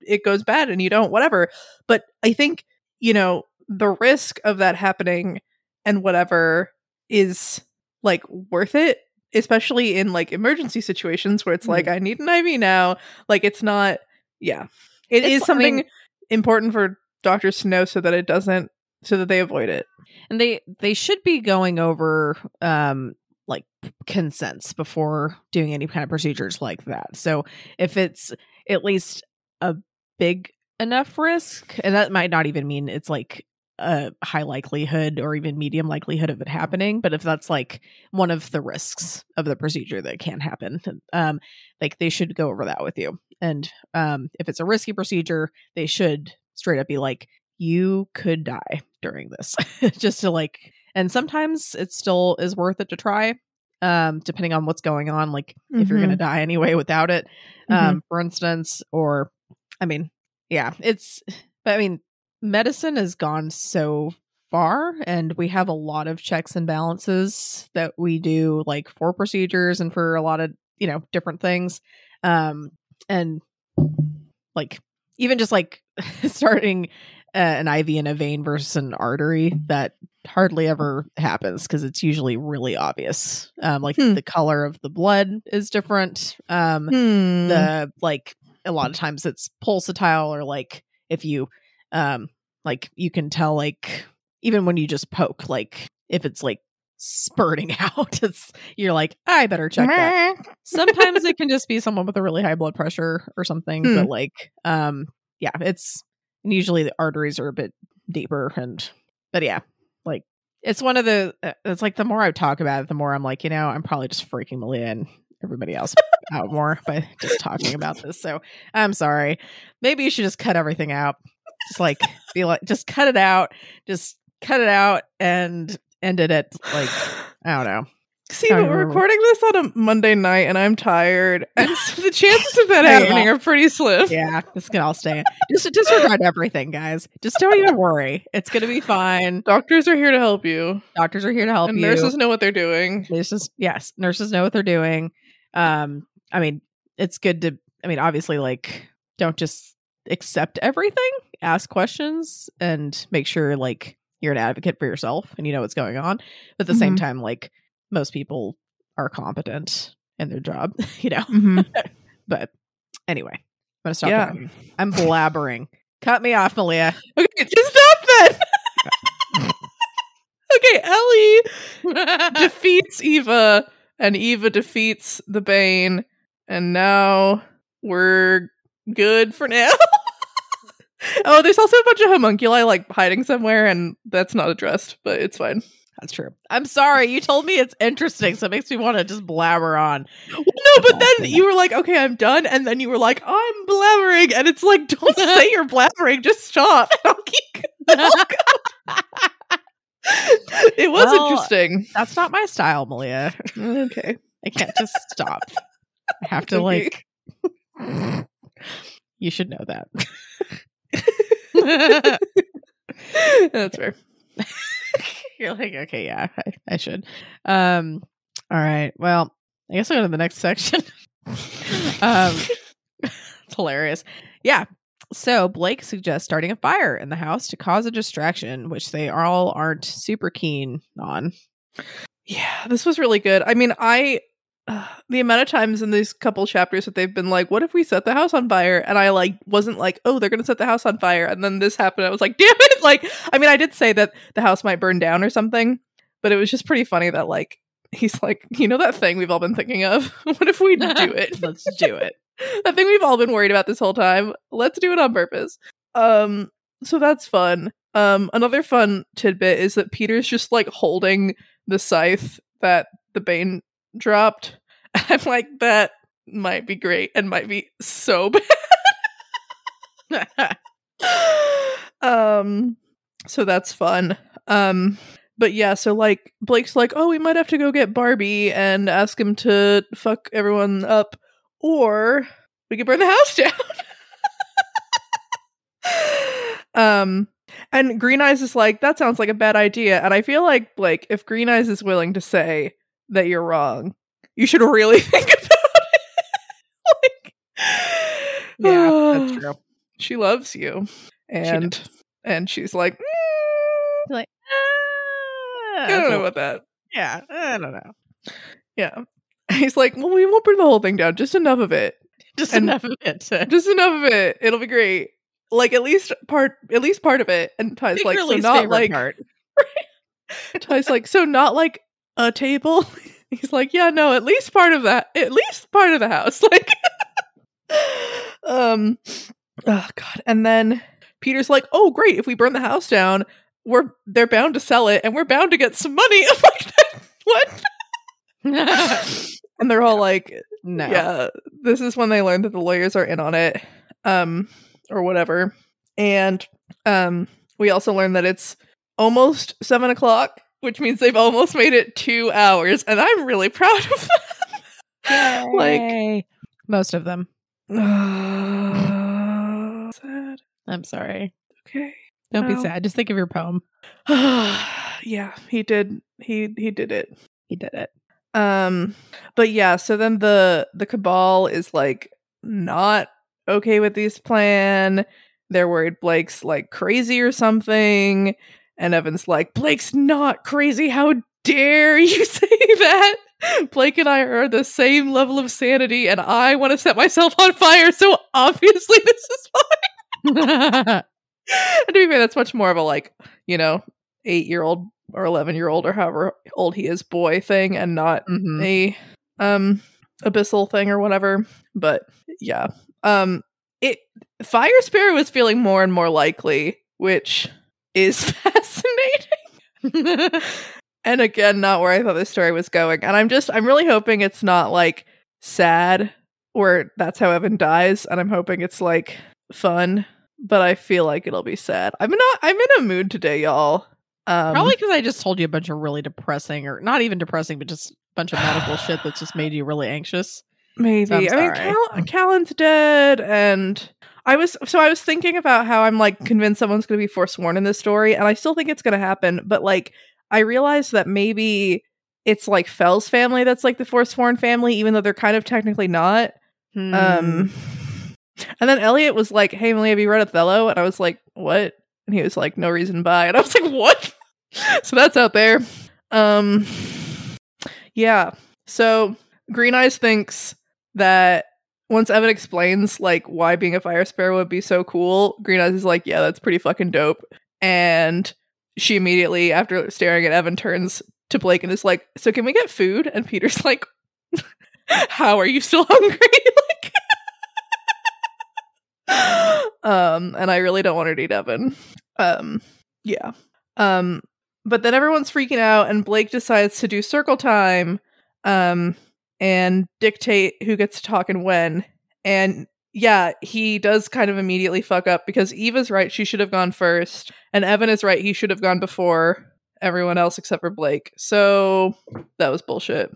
it goes bad and you don't whatever. But i think you know the risk of that happening and whatever is like worth it especially in like emergency situations where it's Mhm. like i need an iv now. Like it's not yeah. It is It's- I something mean- important for doctors to know so that it doesn't so that they avoid it. And they they should be going over um like consents before doing any kind of procedures like that. So if it's at least a big enough risk and that might not even mean it's like a high likelihood or even medium likelihood of it happening but if that's like one of the risks of the procedure that can happen um like they should go over that with you. And um if it's a risky procedure they should straight up be like you could die during this. Just to like and sometimes it still is worth it to try um depending on what's going on like if you're Mhm. gonna die anyway without it um for instance or i mean yeah it's but i mean medicine has gone so far and we have a lot of checks and balances that we do like for procedures and for a lot of you know different things um and like even just like starting uh, an IV in a vein versus an artery that hardly ever happens because it's usually really obvious. Um, like Hmm. the color of the blood is different. Um, Hmm. the like a lot of times it's pulsatile or like if you um like you can tell like even when you just poke like if it's like spurting out it's you're like i better check that sometimes it can just be someone with a really high blood pressure or something Hmm. but like um yeah it's and usually the arteries are a bit deeper and but yeah like it's one of the uh, it's like the more i talk about it the more i'm like you know i'm probably just freaking malia and everybody else out more by just talking about this so i'm sorry maybe you should just cut everything out just like be like just cut it out just cut it out and end it at like i don't know See, but we're recording this on a Monday night, and I'm tired, and so the chances of that Yeah. happening are pretty slim. yeah, this can all stay. Just disregard everything, guys. Just don't even worry. It's gonna be fine. Doctors are here to help you, Doctors are here to help and you. nurses know what they're doing. nurses, yes, nurses know what they're doing. Um, I mean, it's good to. I mean, obviously, like, don't just accept everything. Ask questions and make sure like you're an advocate for yourself and you know what's going on. But at the same Mhm. time, like most people are competent in their job, you know. Mhm. But anyway, I'm gonna stop. Yeah. talking. I'm blabbering. Cut me off, Malia. Okay, just stop then. okay, Ellie defeats Eva, and Eva defeats the Bane, and now we're good for now. oh, there's also a bunch of homunculi like hiding somewhere, and that's not addressed, but it's fine. That's true. I'm sorry. You told me it's interesting, so it makes me want to just blabber on. Well, no, but then you were like, okay, I'm done. And then you were like, I'm blabbering. And it's like, don't say you're blabbering. Just stop. I'll keep it was Well, interesting. That's not my style, Malia. Okay. I can't just stop. I have to Okay. like. You should know that. That's fair. You're like, okay, yeah, I, I should. Um, all right. Well, I guess I'll go to the next section. um, it's hilarious. Yeah. So Blake suggests starting a fire in the house to cause a distraction, which they all aren't super keen on. Yeah, this was really good. I mean, I uh, the amount of times in these couple chapters that they've been like, "What if we set the house on fire?" and I like wasn't like, "Oh, they're gonna set the house on fire," and then this happened. I was like, "Damn it!" Like, I mean, I did say that the house might burn down or something, but it was just pretty funny that like he's like, you know, that thing we've all been thinking of. what if we do it? Let's do it. that thing we've all been worried about this whole time. Let's do it on purpose. Um, so that's fun. Um, another fun tidbit is that Peter's just like holding the scythe that the Bane dropped. I'm like, that might be great and might be so bad. um, so that's fun. Um, but yeah, so like Blake's like, oh, we might have to go get Barbie and ask him to fuck everyone up, or we could burn the house down. um, and Green Eyes is like, that sounds like a bad idea. And I feel like, like, if Green Eyes is willing to say that you're wrong, you should really think about it. like, yeah, that's true. She loves you, and and she's like, "Mm, Like, I ah, don't know about that. yeah, I don't know. Yeah. He's like, well, we won't burn the whole thing down, just enough of it. Just And- enough of it. To Just enough of it. It'll be great. Like at least part at least part of it. And Ty's like, so not like part. Ty's like, so not like a table. He's like, yeah, no, at least part of that. At least part of the house. Like Um Oh god. And then Peter's like, oh great, if we burn the house down, we're they're bound to sell it and we're bound to get some money. I'm like, what? And they're all like, no. yeah this is when they learn that the lawyers are in on it um or whatever and um we also learn that it's almost seven o'clock which means they've almost made it two hours and i'm really proud of them like most of them. sad I'm sorry. okay Don't be sad. Just think of your poem. yeah he did he he did it He did it. Um but yeah, so then the the cabal is like not okay with this plan. They're worried Blake's like crazy or something. And Evan's like, Blake's not crazy. How dare you say that? Blake and I are the same level of sanity, and I want to set myself on fire, so obviously this is fine. and to be fair, that's much more of a like, you know, eight year old or eleven year old or however old he is boy thing and not Mhm. a um abyssal thing or whatever but yeah um it fire spirit was feeling more and more likely which is fascinating. And again not where i thought this story was going and i'm just i'm really hoping it's not like sad where that's how evan dies and i'm hoping it's like fun but i feel like it'll be sad. I'm not i'm in a mood today y'all um Probably because I just told you a bunch of really depressing, or not even depressing, but just a bunch of medical shit that just made you really anxious. Maybe. So I'm mean. Cal- Callan's dead, and I was so I was thinking about how I'm like convinced someone's going to be forsworn in this story, and I still think it's going to happen. But like, I realized that maybe it's like Fell's family that's like the forsworn family, even though they're kind of technically not. Hmm. Um, and then Elliot was like, "Hey, Emily, have you read Othello?" And I was like, "What?" And he was like, "No reason by." And I was like, "What?" so that's out there. Um, yeah. So Green Eyes thinks that once Evan explains like why being a fire sparrow would be so cool, Green Eyes is like, yeah, that's pretty fucking dope. And she immediately, after staring at Evan, turns to Blake and is like, so can we get food? And Peter's like, how are you still hungry? like, um, and I really don't want her to eat Evan. Um, yeah. Um, but then everyone's freaking out, and Blake decides to do circle time, um, and dictate who gets to talk and when. And yeah, he does kind of immediately fuck up because Eva's right; she should have gone first, and Evan is right; he should have gone before everyone else except for Blake. So that was bullshit.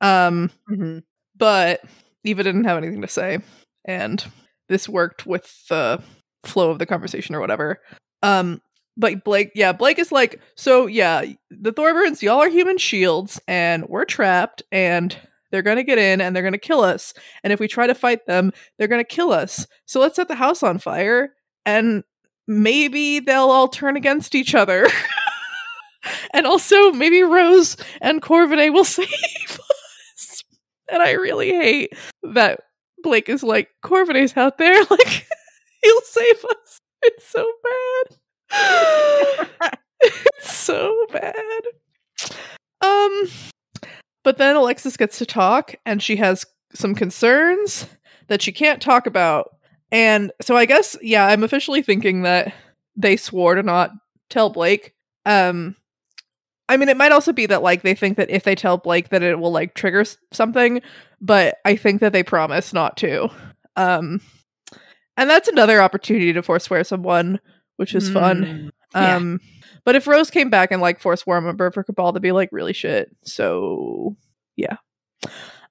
Um, Mm-hmm. but Eva didn't have anything to say, and this worked with the flow of the conversation or whatever. Um, but Blake, yeah, Blake is like, so yeah, the Thorburns, y'all are human shields, and we're trapped, and they're gonna get in and they're gonna kill us. And if we try to fight them, they're gonna kill us. So let's set the house on fire, and maybe they'll all turn against each other. and also, maybe Rose and Corvinet will save us. And I really hate that Blake is like, Corvinet's out there, like, he'll save us. It's so bad. it's so bad. Um, but then Alexis gets to talk, and she has some concerns that she can't talk about. And so I guess, yeah, I'm officially thinking that they swore to not tell Blake. Um, I mean, it might also be that like they think that if they tell Blake that it will like trigger something, but I think that they promise not to. Um, and that's another opportunity to forswear someone, which is fun. Mm, yeah. Um, but if Rose came back and like forswore a member her cabal, that'd be like really shit. So yeah.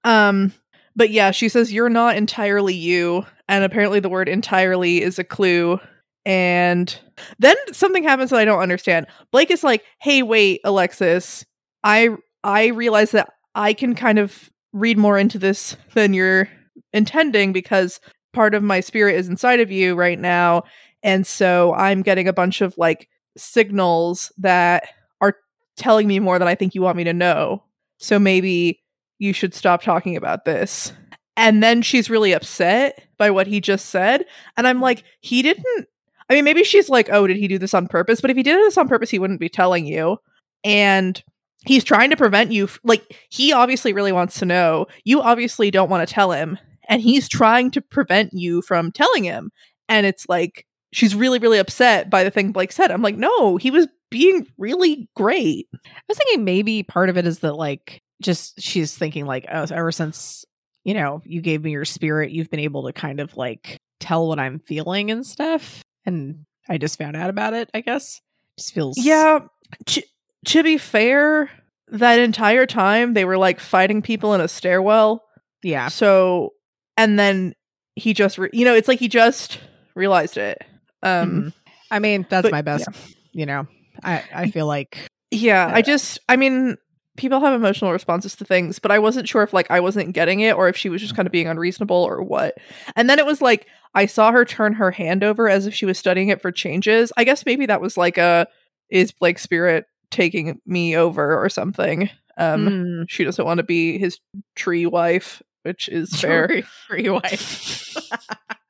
Um, but yeah, she says you're not entirely you, and apparently the word entirely is a clue. And then something happens that I don't understand. Blake is like, "Hey, wait, Alexis, I I realize that I can kind of read more into this than you're intending because part of my spirit is inside of you right now, and so I'm getting a bunch of like signals that are telling me more than I think you want me to know. So maybe you should stop talking about this." And then she's really upset by what he just said, and I'm like, "He didn't I mean, maybe she's like, oh, did he do this on purpose? But if he did this on purpose, he wouldn't be telling you. And he's trying to prevent you. f- like, he obviously really wants to know. You obviously don't want to tell him. And he's trying to prevent you from telling him. And it's like, she's really, really upset by the thing Blake said. I'm like, no, he was being really great. I was thinking maybe part of it is that like just she's thinking like oh, ever since you know you gave me your spirit, you've been able to kind of like tell what I'm feeling and stuff. And I just found out about it. I guess just feels Yeah. Ch- to be fair, that entire time they were like fighting people in a stairwell. yeah So, and then he just, re- you know, it's like he just realized it. Um, Mhm. I mean that's but- my best. You know, I I feel like yeah, I Uh, just, I mean, people have emotional responses to things, but I wasn't sure if like I wasn't getting it or if she was just kind of being unreasonable or what. And then it was like, I saw her turn her hand over as if she was studying it for changes. I guess maybe that was like a, is Blake Spirit taking me over or something? Um, mm, she doesn't want to be his tree wife, which is fair. tree wife.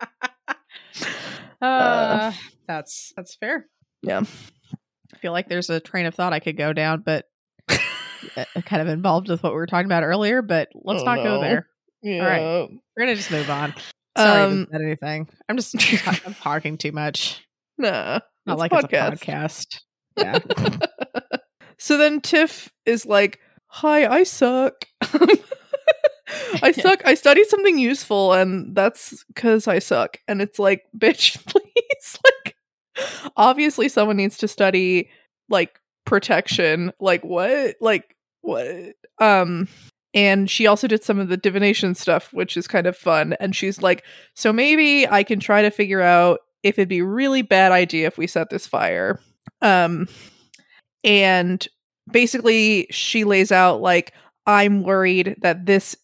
uh, that's that's fair. Yeah. I feel like there's a train of thought I could go down, but uh, kind of involved with what we were talking about earlier. But let's Oh, not go no. there. Yeah. right. We're gonna just move on. Sorry, Um, said anything. I'm just I'm talking too much. Nah. Not like podcast. it's a podcast. Yeah. So then Tiff is like, Hi, I suck. I suck. I studied something useful, and that's because I suck. And it's like, bitch, please. like, obviously, someone needs to study, like, protection. Like, what? Like, what? Um, and she also did some of the divination stuff, which is kind of fun. And she's like, so maybe I can try to figure out if it'd be really bad idea if we set this fire. Um, and basically she lays out like i'm worried that this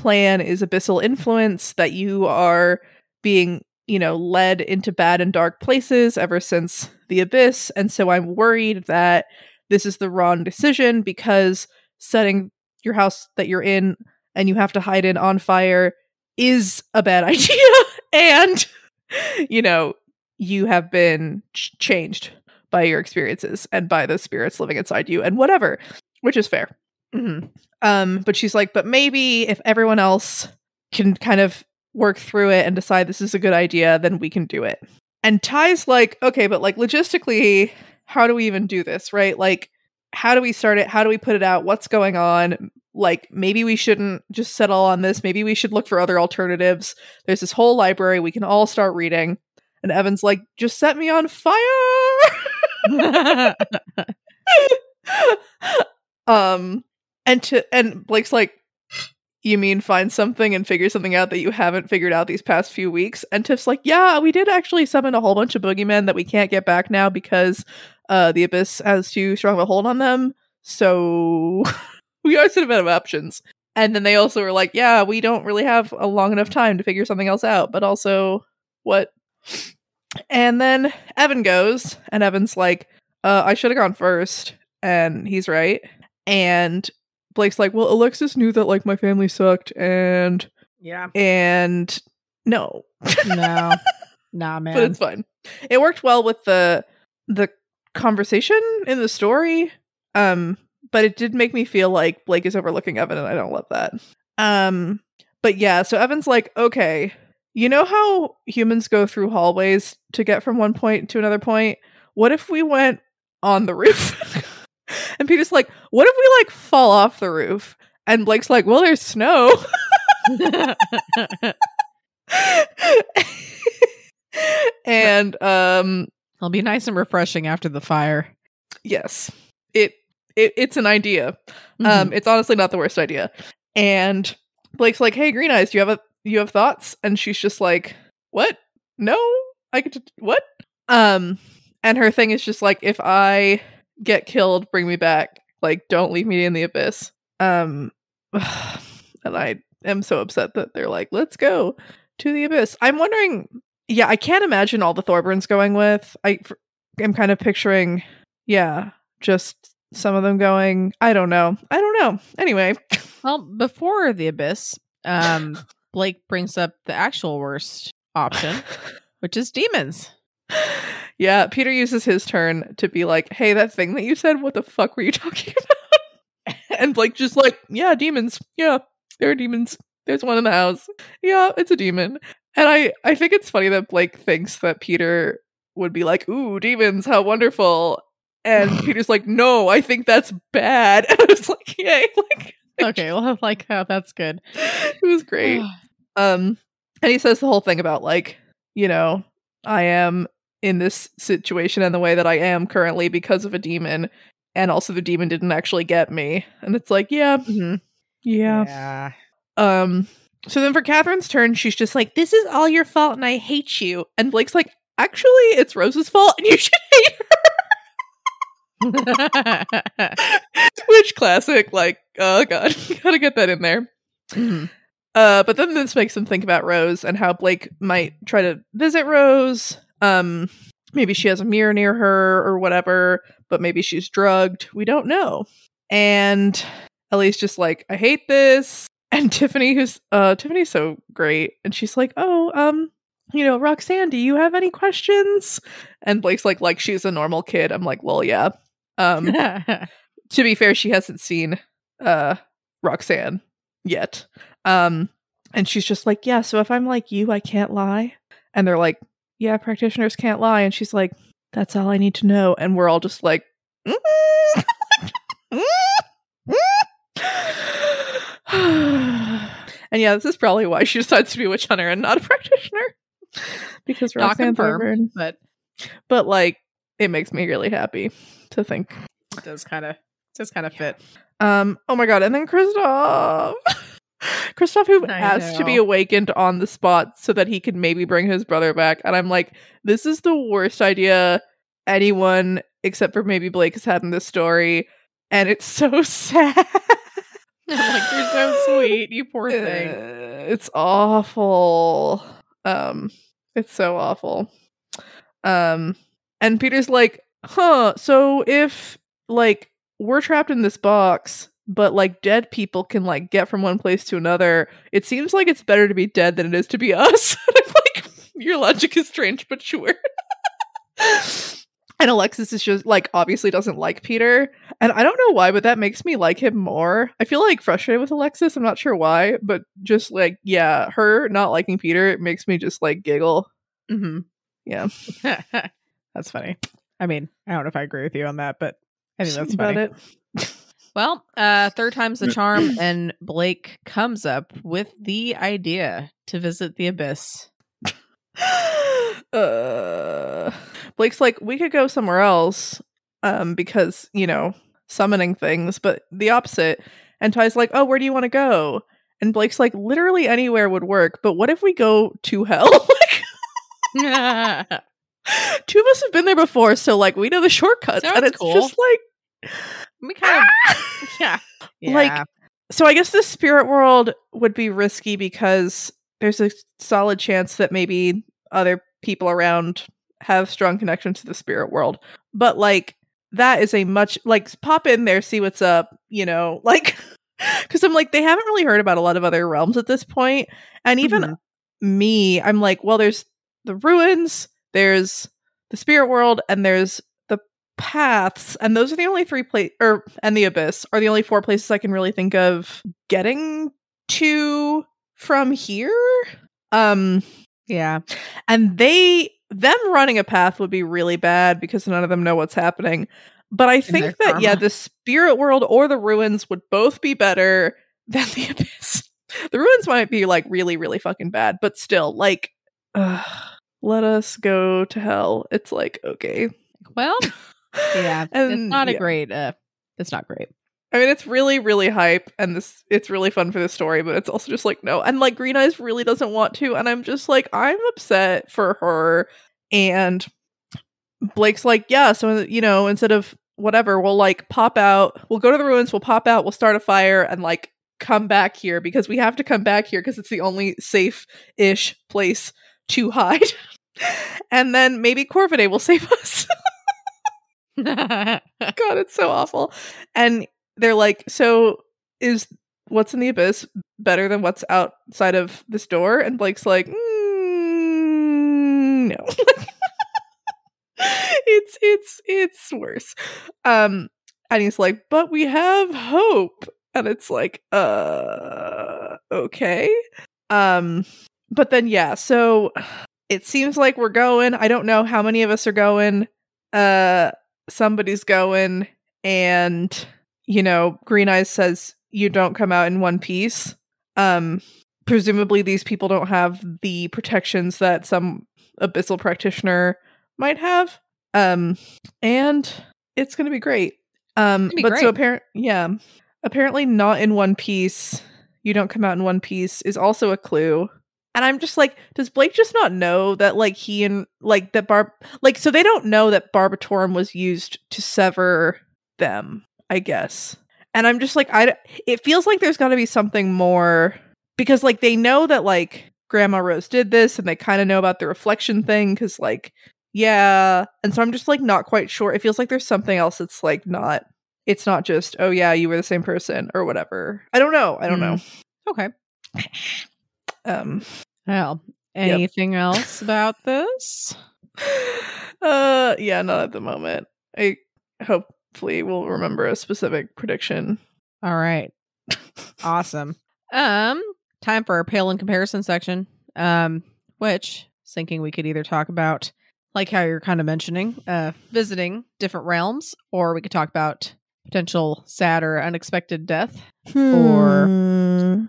plan is abyssal influence that you are being you know led into bad and dark places ever since the abyss and so i'm worried that this is the wrong decision because setting your house that you're in and you have to hide in on fire is a bad idea. and, you know, you have been ch- changed by your experiences and by the spirits living inside you and whatever, which is fair. Mhm. Um, but she's like, but maybe if everyone else can kind of work through it and decide this is a good idea, then we can do it. And Ty's like, okay, but like logistically, how do we even do this, right? Like, how do we start it? How do we put it out? What's going on? Like, maybe we shouldn't just settle on this. Maybe we should look for other alternatives. There's this whole library we can all start reading. And Evan's like, just set me on fire. um and to and blake's like you mean find something and figure something out that you haven't figured out these past few weeks and tiff's like yeah we did actually summon a whole bunch of boogeymen that we can't get back now because uh the abyss has too strong of a hold on them so we are sort of out of options and then they also were like yeah we don't really have a long enough time to figure something else out but also what and then evan goes and evan's like uh, I should have gone first. And he's right. And Blake's like, well, Alexis knew that like my family sucked and yeah. and no. No. Nah, man. but it's fine. It worked well with the the conversation in the story. Um, but it did make me feel like Blake is overlooking Evan and I don't love that. Um, but yeah, so Evan's like, okay, you know how humans go through hallways to get from one point to another point? What if we went on the roof? and Peter's like, what if we like fall off the roof? And Blake's like, well, there's snow. and um It'll be nice and refreshing after the fire. yes. It, it it's an idea. Mm-hmm. Um it's honestly not the worst idea. And Blake's like, "Hey, Green Eyes, do you have a you have thoughts?" And she's just like, "What? No, I could t- what?" Um, and her thing is just like, "If I get killed, bring me back. Like, don't leave me in the abyss." Um, and I am so upset that they're like, "Let's go to the abyss." I'm wondering. Yeah, I can't imagine all the Thorburns going with. I am kind of picturing, yeah, just some of them going. I don't know. I don't know. Anyway, Well, before the abyss, um, Blake brings up the actual worst option, which is demons. Yeah, Peter uses his turn to be like, "Hey, that thing that you said, what the fuck were you talking about?" and Blake just like, "Yeah, demons. Yeah, there are demons. There's one in the house. Yeah, it's a demon." And I I think it's funny that Blake thinks that Peter would be like, "Ooh, demons, how wonderful." And Peter's like, "No, I think that's bad." And I was like, "Yay." Like Okay, well, like how that's good. it was great. Um, and he says the whole thing about like, you know, I am in this situation and the way that I am currently because of a demon, and also the demon didn't actually get me. And it's like, yeah, Mhm. yeah. yeah. Um, so then for Catherine's turn, she's just like, "This is all your fault, and I hate you." And Blake's like, "Actually, it's Rose's fault, and you should hate her." Which classic? Like, oh god, gotta get that in there. Mhm. Uh, but then this makes them think about Rose and how Blake might try to visit Rose. Um, maybe she has a mirror near her or whatever, but maybe she's drugged. We don't know. And Ellie's just like, I hate this. And Tiffany, who's uh Tiffany's so great, and she's like, Oh, um, you know, Roxanne, do you have any questions? And Blake's like, like she's a normal kid. I'm like, well, yeah. Um, to be fair, she hasn't seen uh Roxanne yet. Um and she's just like, "Yeah, so if I'm like you, I can't lie." And they're like, "Yeah, practitioners can't lie." And she's like, "That's all I need to know." And we're all just like, and yeah, this is probably why she decides to be a witch hunter and not a practitioner. Because Not Roxanne Thorburn. but But like it makes me really happy to think it does kind of does kind of fit. Um. Oh my god! And then Kristoff, Kristoff, who I asked to be awakened on the spot so that he could maybe bring his brother back, and I'm like, this is the worst idea anyone except for maybe Blake has had in this story, and it's so sad. I'm like, you're so sweet, you poor thing. Uh, it's awful. Um, it's so awful. Um, and Peter's like, huh, so if like we're trapped in this box but like dead people can like get from one place to another. It seems like it's better to be dead than it is to be us. I'm like, your logic is strange, but sure. and Alexis is just like obviously doesn't like Peter. And I don't know why, but that makes me like him more. I feel like frustrated with Alexis. I'm not sure why, but just like, yeah, her not liking Peter it makes me just like giggle. Mm-hmm. Yeah. that's funny. I mean, I don't know if I agree with you on that, but I think that's About it. Well, uh, third time's the charm, and Blake comes up with the idea to visit the abyss. uh, Blake's like, we could go somewhere else, um, because you know summoning things, but the opposite. And Ty's like, oh, where do you want to go? And Blake's like, literally anywhere would work, but what if we go to hell? like, two of us have been there before, so like we know the shortcuts, Sounds and it's cool. just like, we kind of, yeah, Like, so I guess the spirit world would be risky because there's a solid chance that maybe other people around have strong connections to the spirit world. But like that is a much like pop in there, see what's up, you know, like because I'm like they haven't really heard about a lot of other realms at this point. and even Mhm. me, I'm like, well, there's the ruins, there's the spirit world, and there's the paths, and those are the only three place or and the abyss are the only four places I can really think of getting to from here. Um, yeah, and they them running a path would be really bad because none of them know what's happening. But I think that yeah, the spirit world or the ruins would both be better than the abyss. The ruins might be like really, really fucking bad, but still, like, let us go to hell. It's like okay, Well, yeah, it's not a yeah. great. Uh, it's not great. I mean, it's really, really hype, and this it's really fun for the story, but it's also just like no, and like Green Eyes really doesn't want to, and I'm just like I'm upset for her, and Blake's like, yeah, so you know, instead of whatever, we'll like pop out, we'll go to the ruins, we'll pop out, we'll start a fire, and like come back here because we have to come back here because it's the only safe-ish place to hide, and then maybe Corvidae will save us. God, it's so awful. And they're like, so is what's in the abyss better than what's outside of this door? And Blake's like, mm, no. it's it's it's worse. Um, and he's like, but we have hope. And it's like, uh, okay. Um, but then yeah, so it seems like we're going. I don't know how many of us are going. Uh, somebody's going and you know green eyes says you don't come out in one piece. Um presumably these people don't have the protections that some abyssal practitioner might have. Um and it's gonna be great. Um be but so great. apparent yeah apparently not in one piece you don't come out in one piece is also a clue and i'm just like does blake just not know that like he and like that barb like so they don't know that barbatorum was used to sever them i guess. And i'm just like I it feels like there's got to be something more because like they know that like grandma rose did this and they kind of know about the reflection thing because like yeah. And so i'm just like not quite sure. It feels like there's something else that's like not it's not just oh yeah you were the same person or whatever. I don't know. I don't know. Okay. um Well, anything else about this? uh yeah not at the moment i hopefully will remember a specific prediction All right. awesome. Um, time for our pale in comparison section. Um, which thinking we could either talk about like how you're kind of mentioning, uh, visiting different realms, or we could talk about potential sad or unexpected death. Or- Hmm.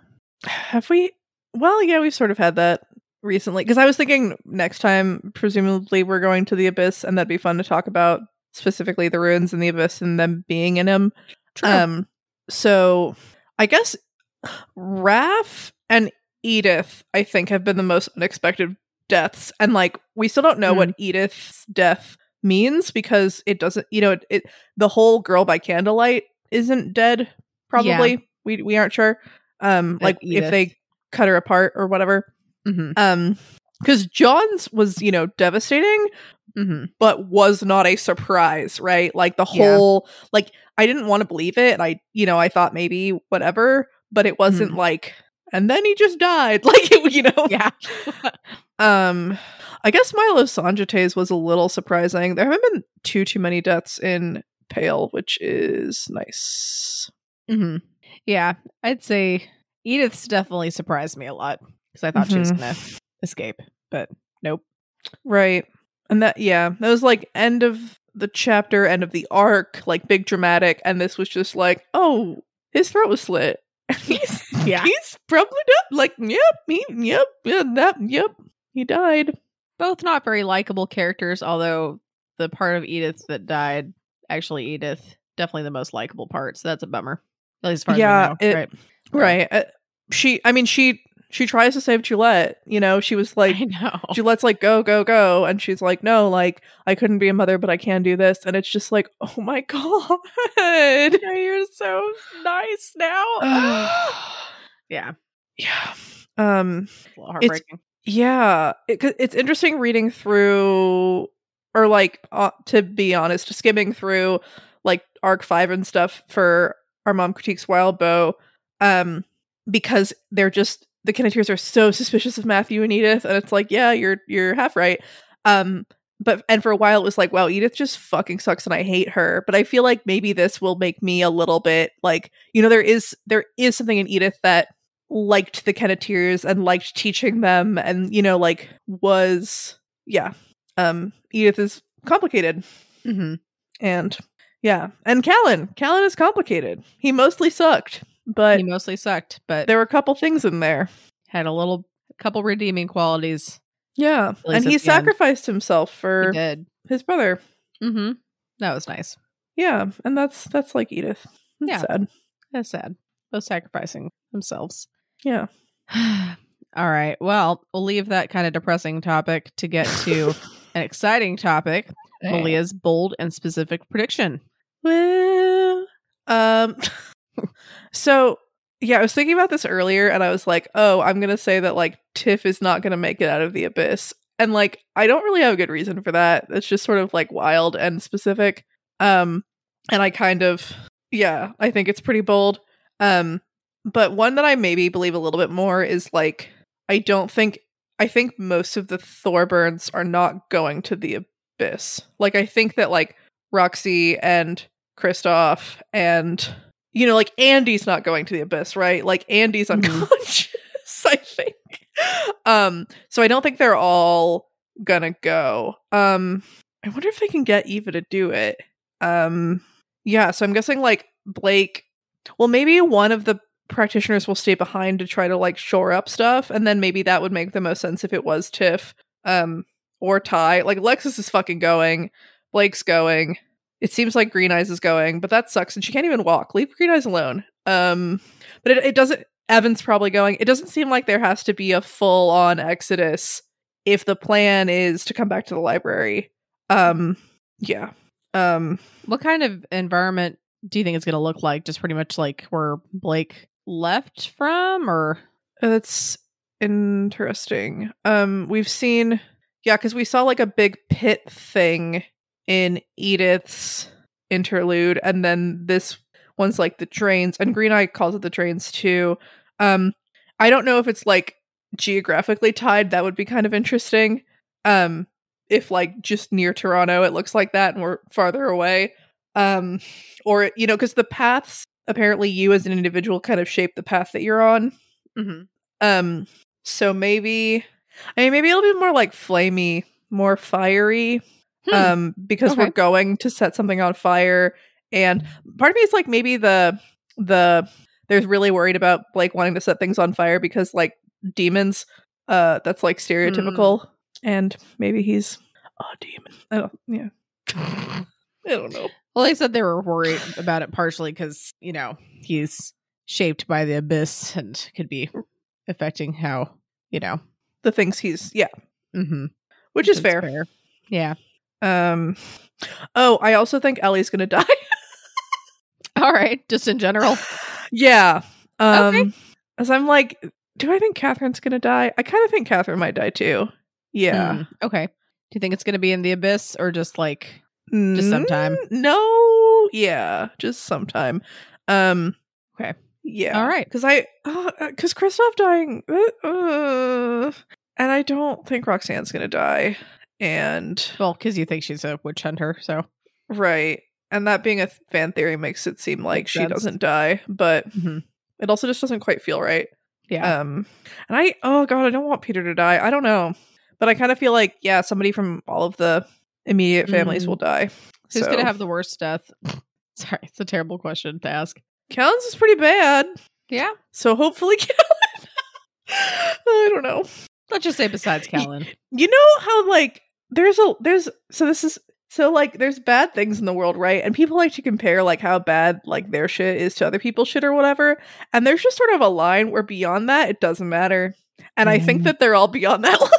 have we well yeah we've sort of had that recently because i was thinking next time presumably we're going to the abyss and that'd be fun to talk about specifically the ruins in the abyss and them being in him um so i guess Raph and edith i think have been the most unexpected deaths and like we still don't know what edith's death means because it doesn't you know it, it the whole girl by candlelight isn't dead probably. We we aren't sure. Um But like if they Edith- cut her apart or whatever Mhm. um because John's was, you know, devastating, hmm but was not a surprise, right? Like the Yeah. whole like I didn't want to believe it. And I you know, I thought maybe whatever, but it wasn't like and then he just died. Like it, you know. Yeah. Um I guess Milo Sanjates was a little surprising. There haven't been too too many deaths in Pale, which is nice. hmm Yeah. I'd say Edith's definitely surprised me a lot because I thought she was Mhm. gonna escape, but nope. Right. And that yeah, that was like end of the chapter, end of the arc, like big dramatic, and this was just like, oh, his throat was slit. he's Yeah. he's probably dead. Like, yep, he, yep, yeah, that, yep, he died. Both not very likable characters, although the part of Edith that died, actually Edith, definitely the most likable part. So that's a bummer. At least as far Yeah, as we know. it- right. Right. Uh, she, I mean, she she tries to save Gillette. You know, she was like, I know. Gillette's like, go, go, go. And she's like, no, like, I couldn't be a mother, but I can do this. And it's just like, oh my God. You're so nice now. yeah. yeah. Um, heartbreaking. yeah. It, it's interesting reading through, or like, uh, to be honest, skimming through like arc five and stuff for our mom critiques Wildbow. Um, because they're just, the Kenneteers are so suspicious of Matthew and Edith. And it's like, yeah, you're, you're half right. Um, but and for a while it was like wow edith just fucking sucks and i hate her but i feel like maybe this will make me a little bit like you know there is there is something in edith that liked the kenneteers and liked teaching them and you know like was yeah um edith is complicated mm-hmm. and yeah and callan callan is complicated he mostly sucked but he mostly sucked, but there were a couple things in there had a little, couple redeeming qualities. yeah and he the end. sacrificed himself for his brother Mm-hmm. That was nice. yeah and that's that's like edith That's Yeah. sad That's sad. Both sacrificing themselves. yeah All right. Well, we'll leave that kind of depressing topic to get to an exciting topic. Malia's bold and specific prediction. Well, um, so yeah, I was thinking about this earlier, and I was like, oh, I'm gonna say that like Tiff is not gonna make it out of the abyss, and like I don't really have a good reason for that. It's just sort of like wild and specific. Um, and I kind of yeah, I think it's pretty bold. Um, but one that I maybe believe a little bit more is like I don't think I think most of the Thorburns are not going to the abyss. Like I think that like Roxy and Christoff and you know like Andy's not going to the abyss, right? Like Andy's Mhm. unconscious, I think. Um so I don't think they're all gonna go. Um I wonder if they can get Eva to do it. Um yeah, so I'm guessing like Blake well maybe one of the practitioners will stay behind to try to like shore up stuff and then maybe that would make the most sense if it was Tiff um or Ty. Like Lexus is fucking going. Blake's going. It seems like Green Eyes is going, but that sucks and she can't even walk. Leave Green Eyes alone. Um but it, it doesn't Evan's probably going. It doesn't seem like there has to be a full on exodus if the plan is to come back to the library. Um yeah. Um What kind of environment do you think it's going to look like? Just pretty much like where Blake left from, or That's interesting. Um, we've seen, yeah, because we saw like a big pit thing in Edith's interlude, and then this one's like the drains, and Green Eye calls it the drains too. Um, I don't know if it's like geographically tied. That would be kind of interesting. Um, if like just near Toronto, it looks like that, and we're farther away. Um, or you know, because the paths apparently you as an individual kind of shape the path that you're on. Um, so maybe I mean maybe it'll be more like flamey, more fiery. Hmm. Um, because we're going to set something on fire. And part of me is like maybe the the there's really worried about Blake wanting to set things on fire because like demons, uh that's like stereotypical. And maybe he's a demon. I don't yeah. I don't know. well, they said they were worried about it partially because you know he's shaped by the abyss and could be affecting how you know, The things he's yeah, mm-hmm. which is fair. Yeah. Um oh, I also think Ellie's gonna die. All right. Just in general. Yeah. Um Okay. as I'm like, do I think Catherine's gonna die? I kind of think Catherine might die too. Yeah. Hmm, okay. Do you think it's to be in the abyss or just like Just sometime? Mm, No, yeah, just sometime. Um Okay. Yeah. All right. Because I, because Christoff dying, uh, uh, and I don't think Roxanne's gonna die. And well, because you think she's a witch hunter, so right, and that being a th- fan theory makes it seem like Makes she sense. doesn't die, but Mhm. it also just doesn't quite feel right. yeah. Um, and I, oh god, I don't want Peter to die. I don't know, but I kind of feel like, yeah, somebody from all of the immediate families Mm. will die. Who's So- going to have the worst death? Sorry, it's a terrible question to ask. Callan's is pretty bad. Yeah. So hopefully. I don't know. Let's just say besides Callan. You know how like there's a there's so this is so like there's bad things in the world, right? And people like to compare like how bad like their shit is to other people's shit or whatever. And there's just sort of a line where beyond that it doesn't matter. And I think Mhm. that they're all beyond that line.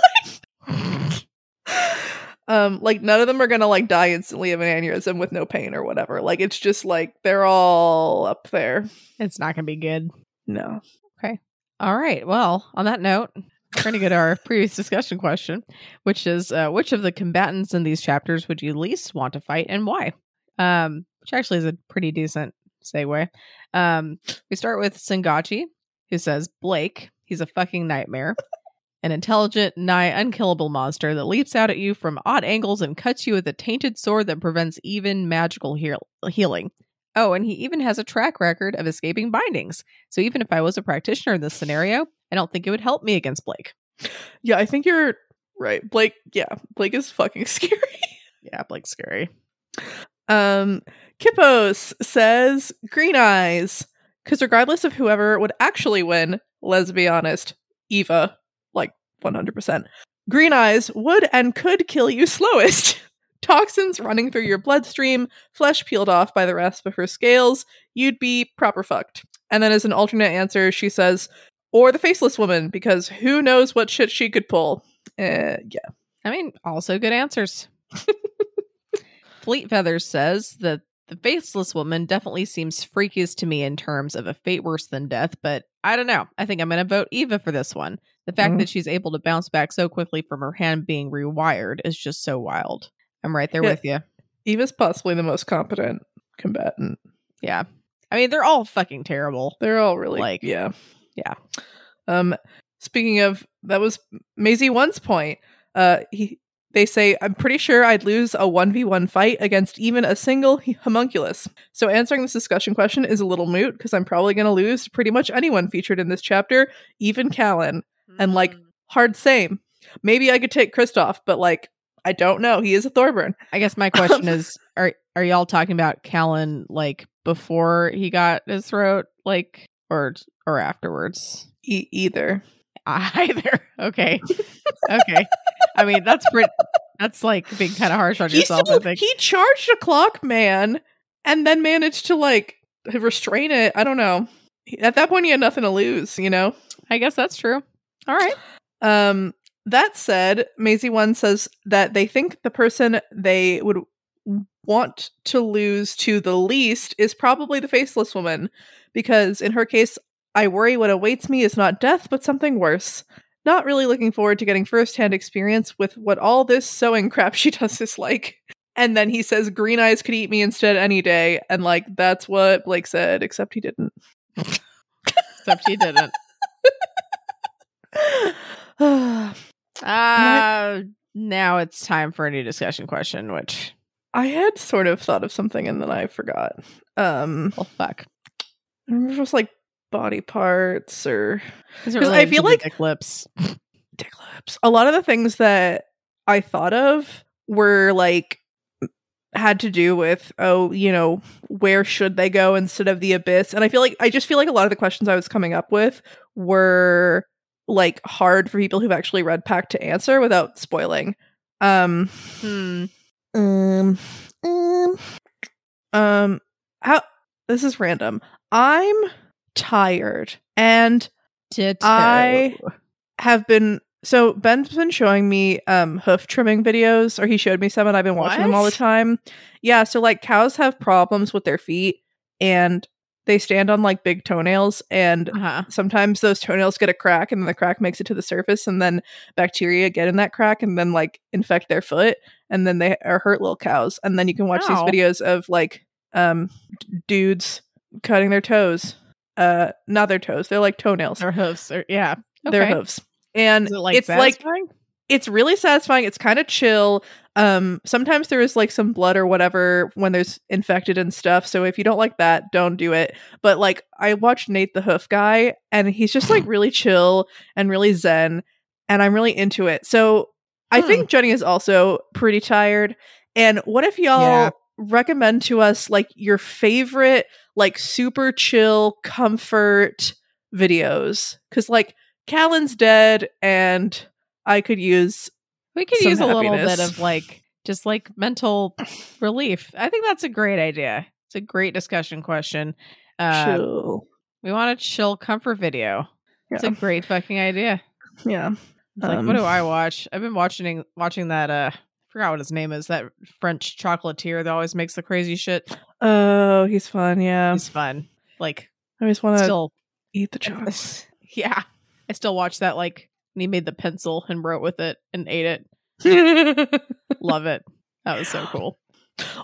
um like none of them are going to like die instantly of an aneurysm with no pain or whatever. Like it's just like they're all up there. It's not going to be good. No. Okay. All right. Well, on that note, going to get our previous discussion question, which is uh, which of the combatants in these chapters would you least want to fight and why? Um, which actually is a pretty decent segue. Um, we start with Sangachi, who says Blake, he's a fucking nightmare. An intelligent, nigh unkillable monster that leaps out at you from odd angles and cuts you with a tainted sword that prevents even magical heal- healing. Oh, and he even has a track record of escaping bindings. So even if I was a practitioner in this scenario, I don't think it would help me against Blake. Yeah, I think you're right. Blake, yeah, Blake is fucking scary. Yeah, Blake's scary. Um, Kippos says green eyes. Because regardless of whoever would actually win, let's be honest, Eva, like 100%. Green eyes would and could kill you slowest. Toxins running through your bloodstream, flesh peeled off by the rasp of her scales, you'd be proper fucked. And then as an alternate answer, she says, or the faceless woman, because who knows what shit she could pull. Uh, yeah. I mean, also good answers. Fleet Feathers says that the faceless woman definitely seems freakiest to me in terms of a fate worse than death, but I don't know. I think I'm going to vote Eva for this one. The fact Mhm. that she's able to bounce back so quickly from her hand being rewired is just so wild. I'm right there Yeah. with you. Eva's possibly the most competent combatant. Yeah. I mean, they're all fucking terrible. They're all really Like, yeah. Yeah. Um speaking of that was Maisie one's point. Uh he they say I'm pretty sure I'd lose a 1v1 fight against even a single homunculus. So answering this discussion question is a little moot because I'm probably going to lose pretty much anyone featured in this chapter, even Callan. And, like, Mm. Hard same. Maybe I could take Christoff, but like I don't know. He is a Thorburn. I guess my question is are are y'all talking about Callan like before he got his throat like or or afterwards? E- either. Either. Okay. okay. I mean, that's pretty that's like being kind of harsh on He yourself, still- I think. he charged a clock man and then managed to like restrain it. I don't know. At that point, he had nothing to lose, you know. I guess that's true. All right. Um, that said, Maisie One says that they think the person they would want to lose to the least is probably the faceless woman, because in her case, I worry what awaits me is not death, but something worse. Not really looking forward to getting firsthand experience with what all this sewing crap she does is like. And then he says, Green Eyes could eat me instead any day. And, like, that's what Blake said, except he didn't. Except he didn't. Uh now it's time for a new discussion question, which I had sort of thought of something and then I forgot. Um, well fuck. I remember it was like body parts or Is it 'Cause I feel like- dick lips? dick lips. A lot of the things that I thought of were like had to do with oh, you know, where should they go instead of the abyss? And I feel like I just feel like a lot of the questions I was coming up with were like hard for people who've actually read Pact to answer without spoiling. Um Hmm. Um, um, um, how? This is random. I'm tired and Ditto. I- have been. So Ben's been showing me um hoof trimming videos, or he showed me some, and I've been watching them all the time. Yeah, so like cows have problems with their feet, and they stand on like big toenails and Uh-huh. sometimes those toenails get a crack and then the crack makes it to the surface and then bacteria get in that crack and then like infect their foot and then they are hurt little cows and then you can watch Ow. these videos of like um d- dudes cutting their toes uh not their toes they're like toenails Their hooves. Or, yeah. their Okay. hooves and it like it's like it's really satisfying. It's kind of chill. Um, sometimes there is like some blood or whatever when there's infected and stuff. So if you don't like that, don't do it. But like I watched Nate the Hoof guy, and he's just like really chill and really zen, and I'm really into it. So I Hmm. think Jenny is also pretty tired. And what if y'all Yeah. recommend to us like your favorite like super chill comfort videos? Because like Callan's dead, and I could use We could use a little bit of like just like mental relief. I think that's a great idea. It's a great discussion question. Uh, chill. we want a chill comfort video. It's Yeah. a great fucking idea. Yeah. Like, Um, what do I watch? I've been watching watching that. Uh, I forgot what his name is. That French chocolatier that always makes the crazy shit. Oh, he's fun. Yeah. He's fun. Like I always want to still, eat the chocolate. yeah. I still watch that. Like and he made the pencil and wrote with it and ate it. Love it. That was so cool.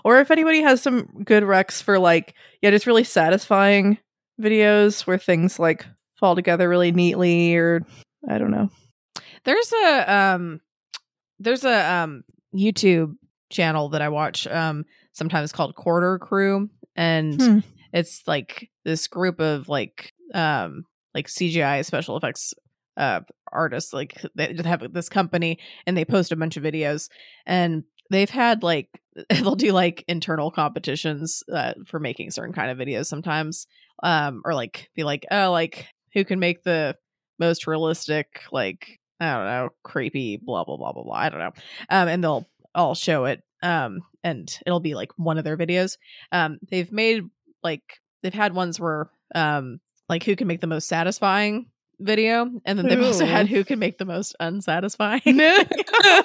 or if anybody has some good recs for like, yeah, just really satisfying videos where things like fall together really neatly or I don't know. There's a um there's a um YouTube channel that I watch um sometimes called Corridor Crew and Hmm. it's like this group of like um like CGI special effects uh artists like they have this company and they post a bunch of videos and they've had like they'll do like internal competitions uh, for making certain kind of videos sometimes um or like be like oh like who can make the most realistic like i don't know creepy blah blah blah blah blah i don't know um and they'll all show it um and it'll be like one of their videos um they've made like they've had ones where um like who can make the most satisfying video and then they've also had who can make the most unsatisfying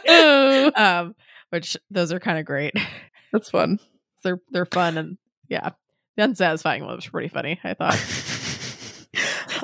um which those are kind of great. That's fun. they're they're fun and yeah the unsatisfying one was pretty funny i thought.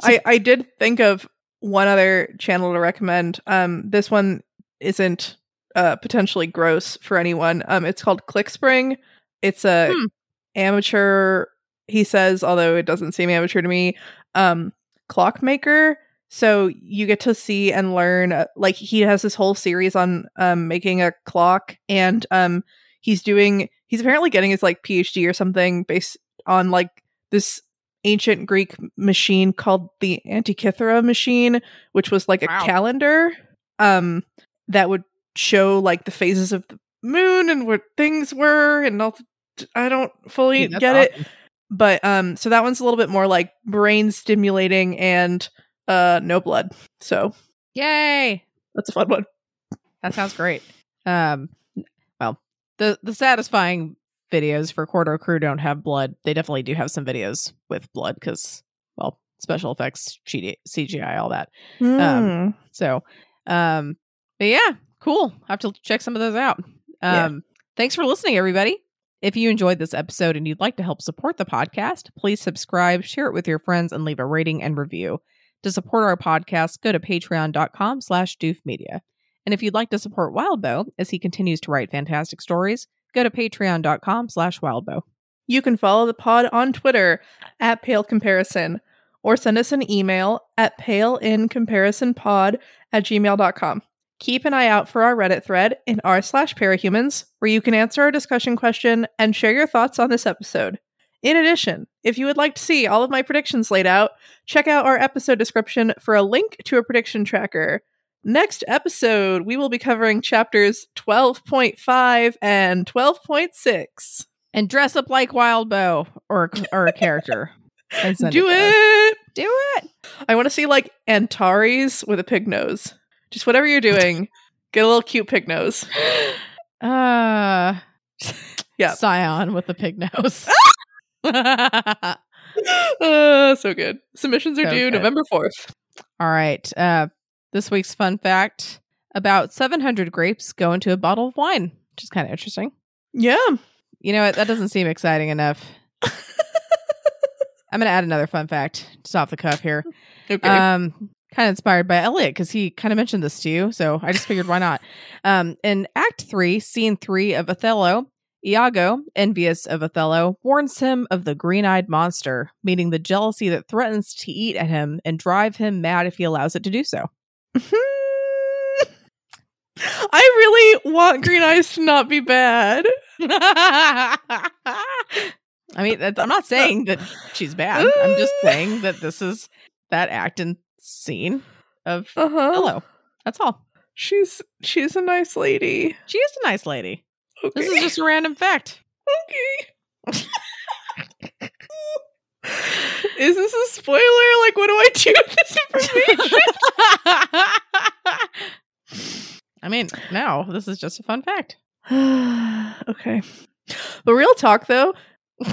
I I did think of one other channel to recommend. Um, this one isn't uh potentially gross for anyone. Um, it's called ClickSpring. It's a Hmm. amateur. He says, although it doesn't seem amateur to me. Um, clockmaker. So you get to see and learn. Uh, like he has this whole series on um making a clock, and um he's doing. He's apparently getting his like PhD or something based on like this ancient Greek machine called the Antikythera machine, which was like a Wow. calendar um that would show like the phases of the moon and what things were and all I don't fully Dude, get it. But um so that one's a little bit more like brain stimulating and uh no blood. So yay that's a fun one. That sounds great. Um, well, the the satisfying videos for Corridor Crew don't have blood. They definitely do have some videos with blood because, well, special effects, CGI, all that. Hmm. So, um, but yeah, cool. I have to check some of those out. Yeah. Um, thanks for listening, everybody. If you enjoyed this episode and you'd like to help support the podcast, please subscribe, share it with your friends, and leave a rating and review. To support our podcast, go to patreon.com slash doofmedia. And if you'd like to support Wildbow as he continues to write fantastic stories, go to patreon.com slash wildbow. You can follow the pod on Twitter at Pale Comparison or send us an email at paleincomparisonpod at gmail.com. Keep an eye out for our Reddit thread in r slash parahumans, where you can answer our discussion question and share your thoughts on this episode. In addition, if you would like to see all of my predictions laid out, check out our episode description for a link to a prediction tracker. Next episode, we will be covering chapters 12.5 and 12.6. And dress up like Wildbow or, or a character. and send Do to it! Do it! I want to see like Antares with a pig nose. Just whatever you're doing, get a little cute pig nose. Uh Yeah. Scion with a pig nose. uh, so good. Submissions are So due good. November 4th. All right. Uh this week's fun fact about 700 grapes go into a bottle of wine, which is kind of interesting. Yeah. You know what? That doesn't seem exciting enough. I'm gonna add another fun fact just off the cuff here. Okay. Um, kind of inspired by Elliot because he kind of mentioned this to you, so I just figured why not. Um, in Act Three, Scene Three of Othello, Iago, envious of Othello, warns him of the green-eyed monster, meaning the jealousy that threatens to eat at him and drive him mad if he allows it to do so. I really want Green Eyes to not be bad. I mean, that's, I'm not saying that she's bad. I'm just saying that this is that act and scene of Uh huh. Hello. That's all. She's she's a nice lady. She is a nice lady. Okay. This is just a random fact. okay. Is this a spoiler? Like, what do I do with this information? I mean, no, this is just a fun fact. okay. But real talk though,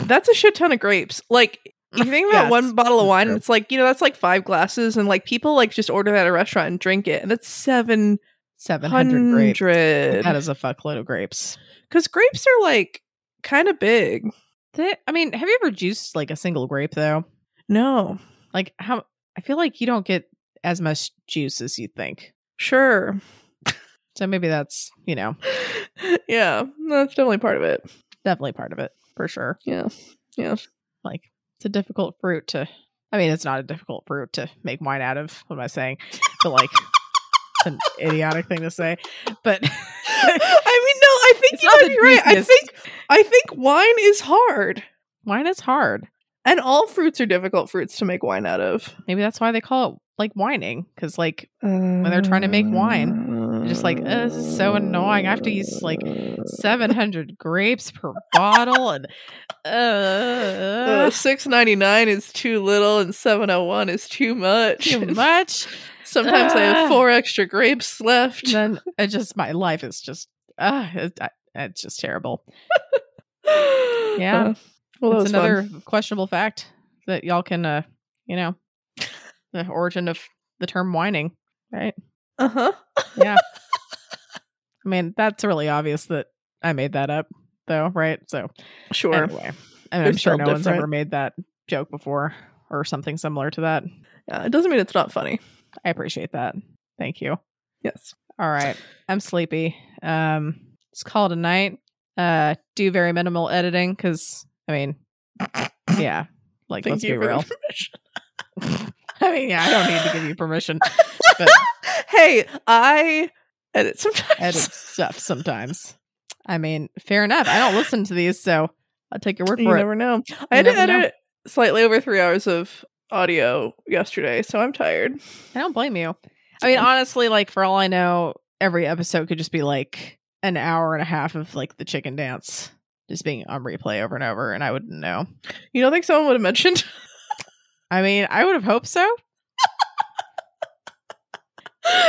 that's a shit ton of grapes. Like you think about Yes, one bottle of wine, and it's like you know that's like five glasses, and like people like just order that at a restaurant and drink it, and that's seven 700 grapes. That is a fuckload of grapes. Because grapes are like kind of big. They- I mean, have you ever juiced like a single grape though? No, Like how I feel like you don't get as much juice as you think. sure, So maybe that's, you know, yeah, that's definitely part of it. definitely part of it for sure. Yeah, yeah. Like it's a difficult fruit to I mean, it's not a difficult fruit to make wine out of. What am I saying? But like it's an idiotic thing to say. But I mean, think It's you might be right. I think I think wine is hard, wine is hard. and all fruits are difficult fruits to make wine out of. Maybe that's why they call it like whining because like when they're trying to make wine, they're just like, "Uh, this is so annoying. I have to use like 700 grapes per bottle and uh, six ninety nine is too little, and seven oh one is too much. too much. Sometimes I have four extra grapes left. then it just my life is just uh it, I- it's just terrible. Yeah. Uh, well, that it's another fun. questionable fact that y'all can uh you know the origin of the term whining, right? Uh huh. Yeah. I mean, that's really obvious that I made that up though, right? So Sure. anyway. I mean, I'm sure no one's ever made that joke before or something similar to that. Yeah, it doesn't mean it's not funny. I appreciate that. Thank you. Yes. All right. I'm sleepy. Um it's called a night. Uh do very minimal editing because I mean yeah. Like Thank let's you be real. I mean, yeah, I don't need to give you permission. But hey, I edit sometimes. edit stuff sometimes. I mean, fair enough. I don't listen to these, so I'll take your word You for it. never know. I had to never know. edit slightly over three hours of audio yesterday, so I'm tired. I don't blame you. I mean, honestly, like for all I know, every episode could just be like an hour and a half of like the chicken dance just being on replay over and over, and I wouldn't know. You don't think someone would have mentioned? I mean, I would have hoped so.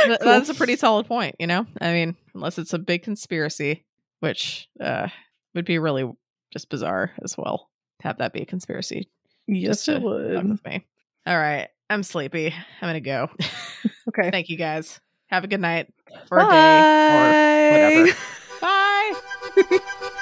Cool. That's a pretty solid point, you know? I mean, unless it's a big conspiracy, which uh would be really just bizarre as well. To have that be a conspiracy. Yes, just to it would. with me. All right. I'm sleepy. I'm gonna go. Okay. Thank you guys. Have a good night or a day or whatever. Bye.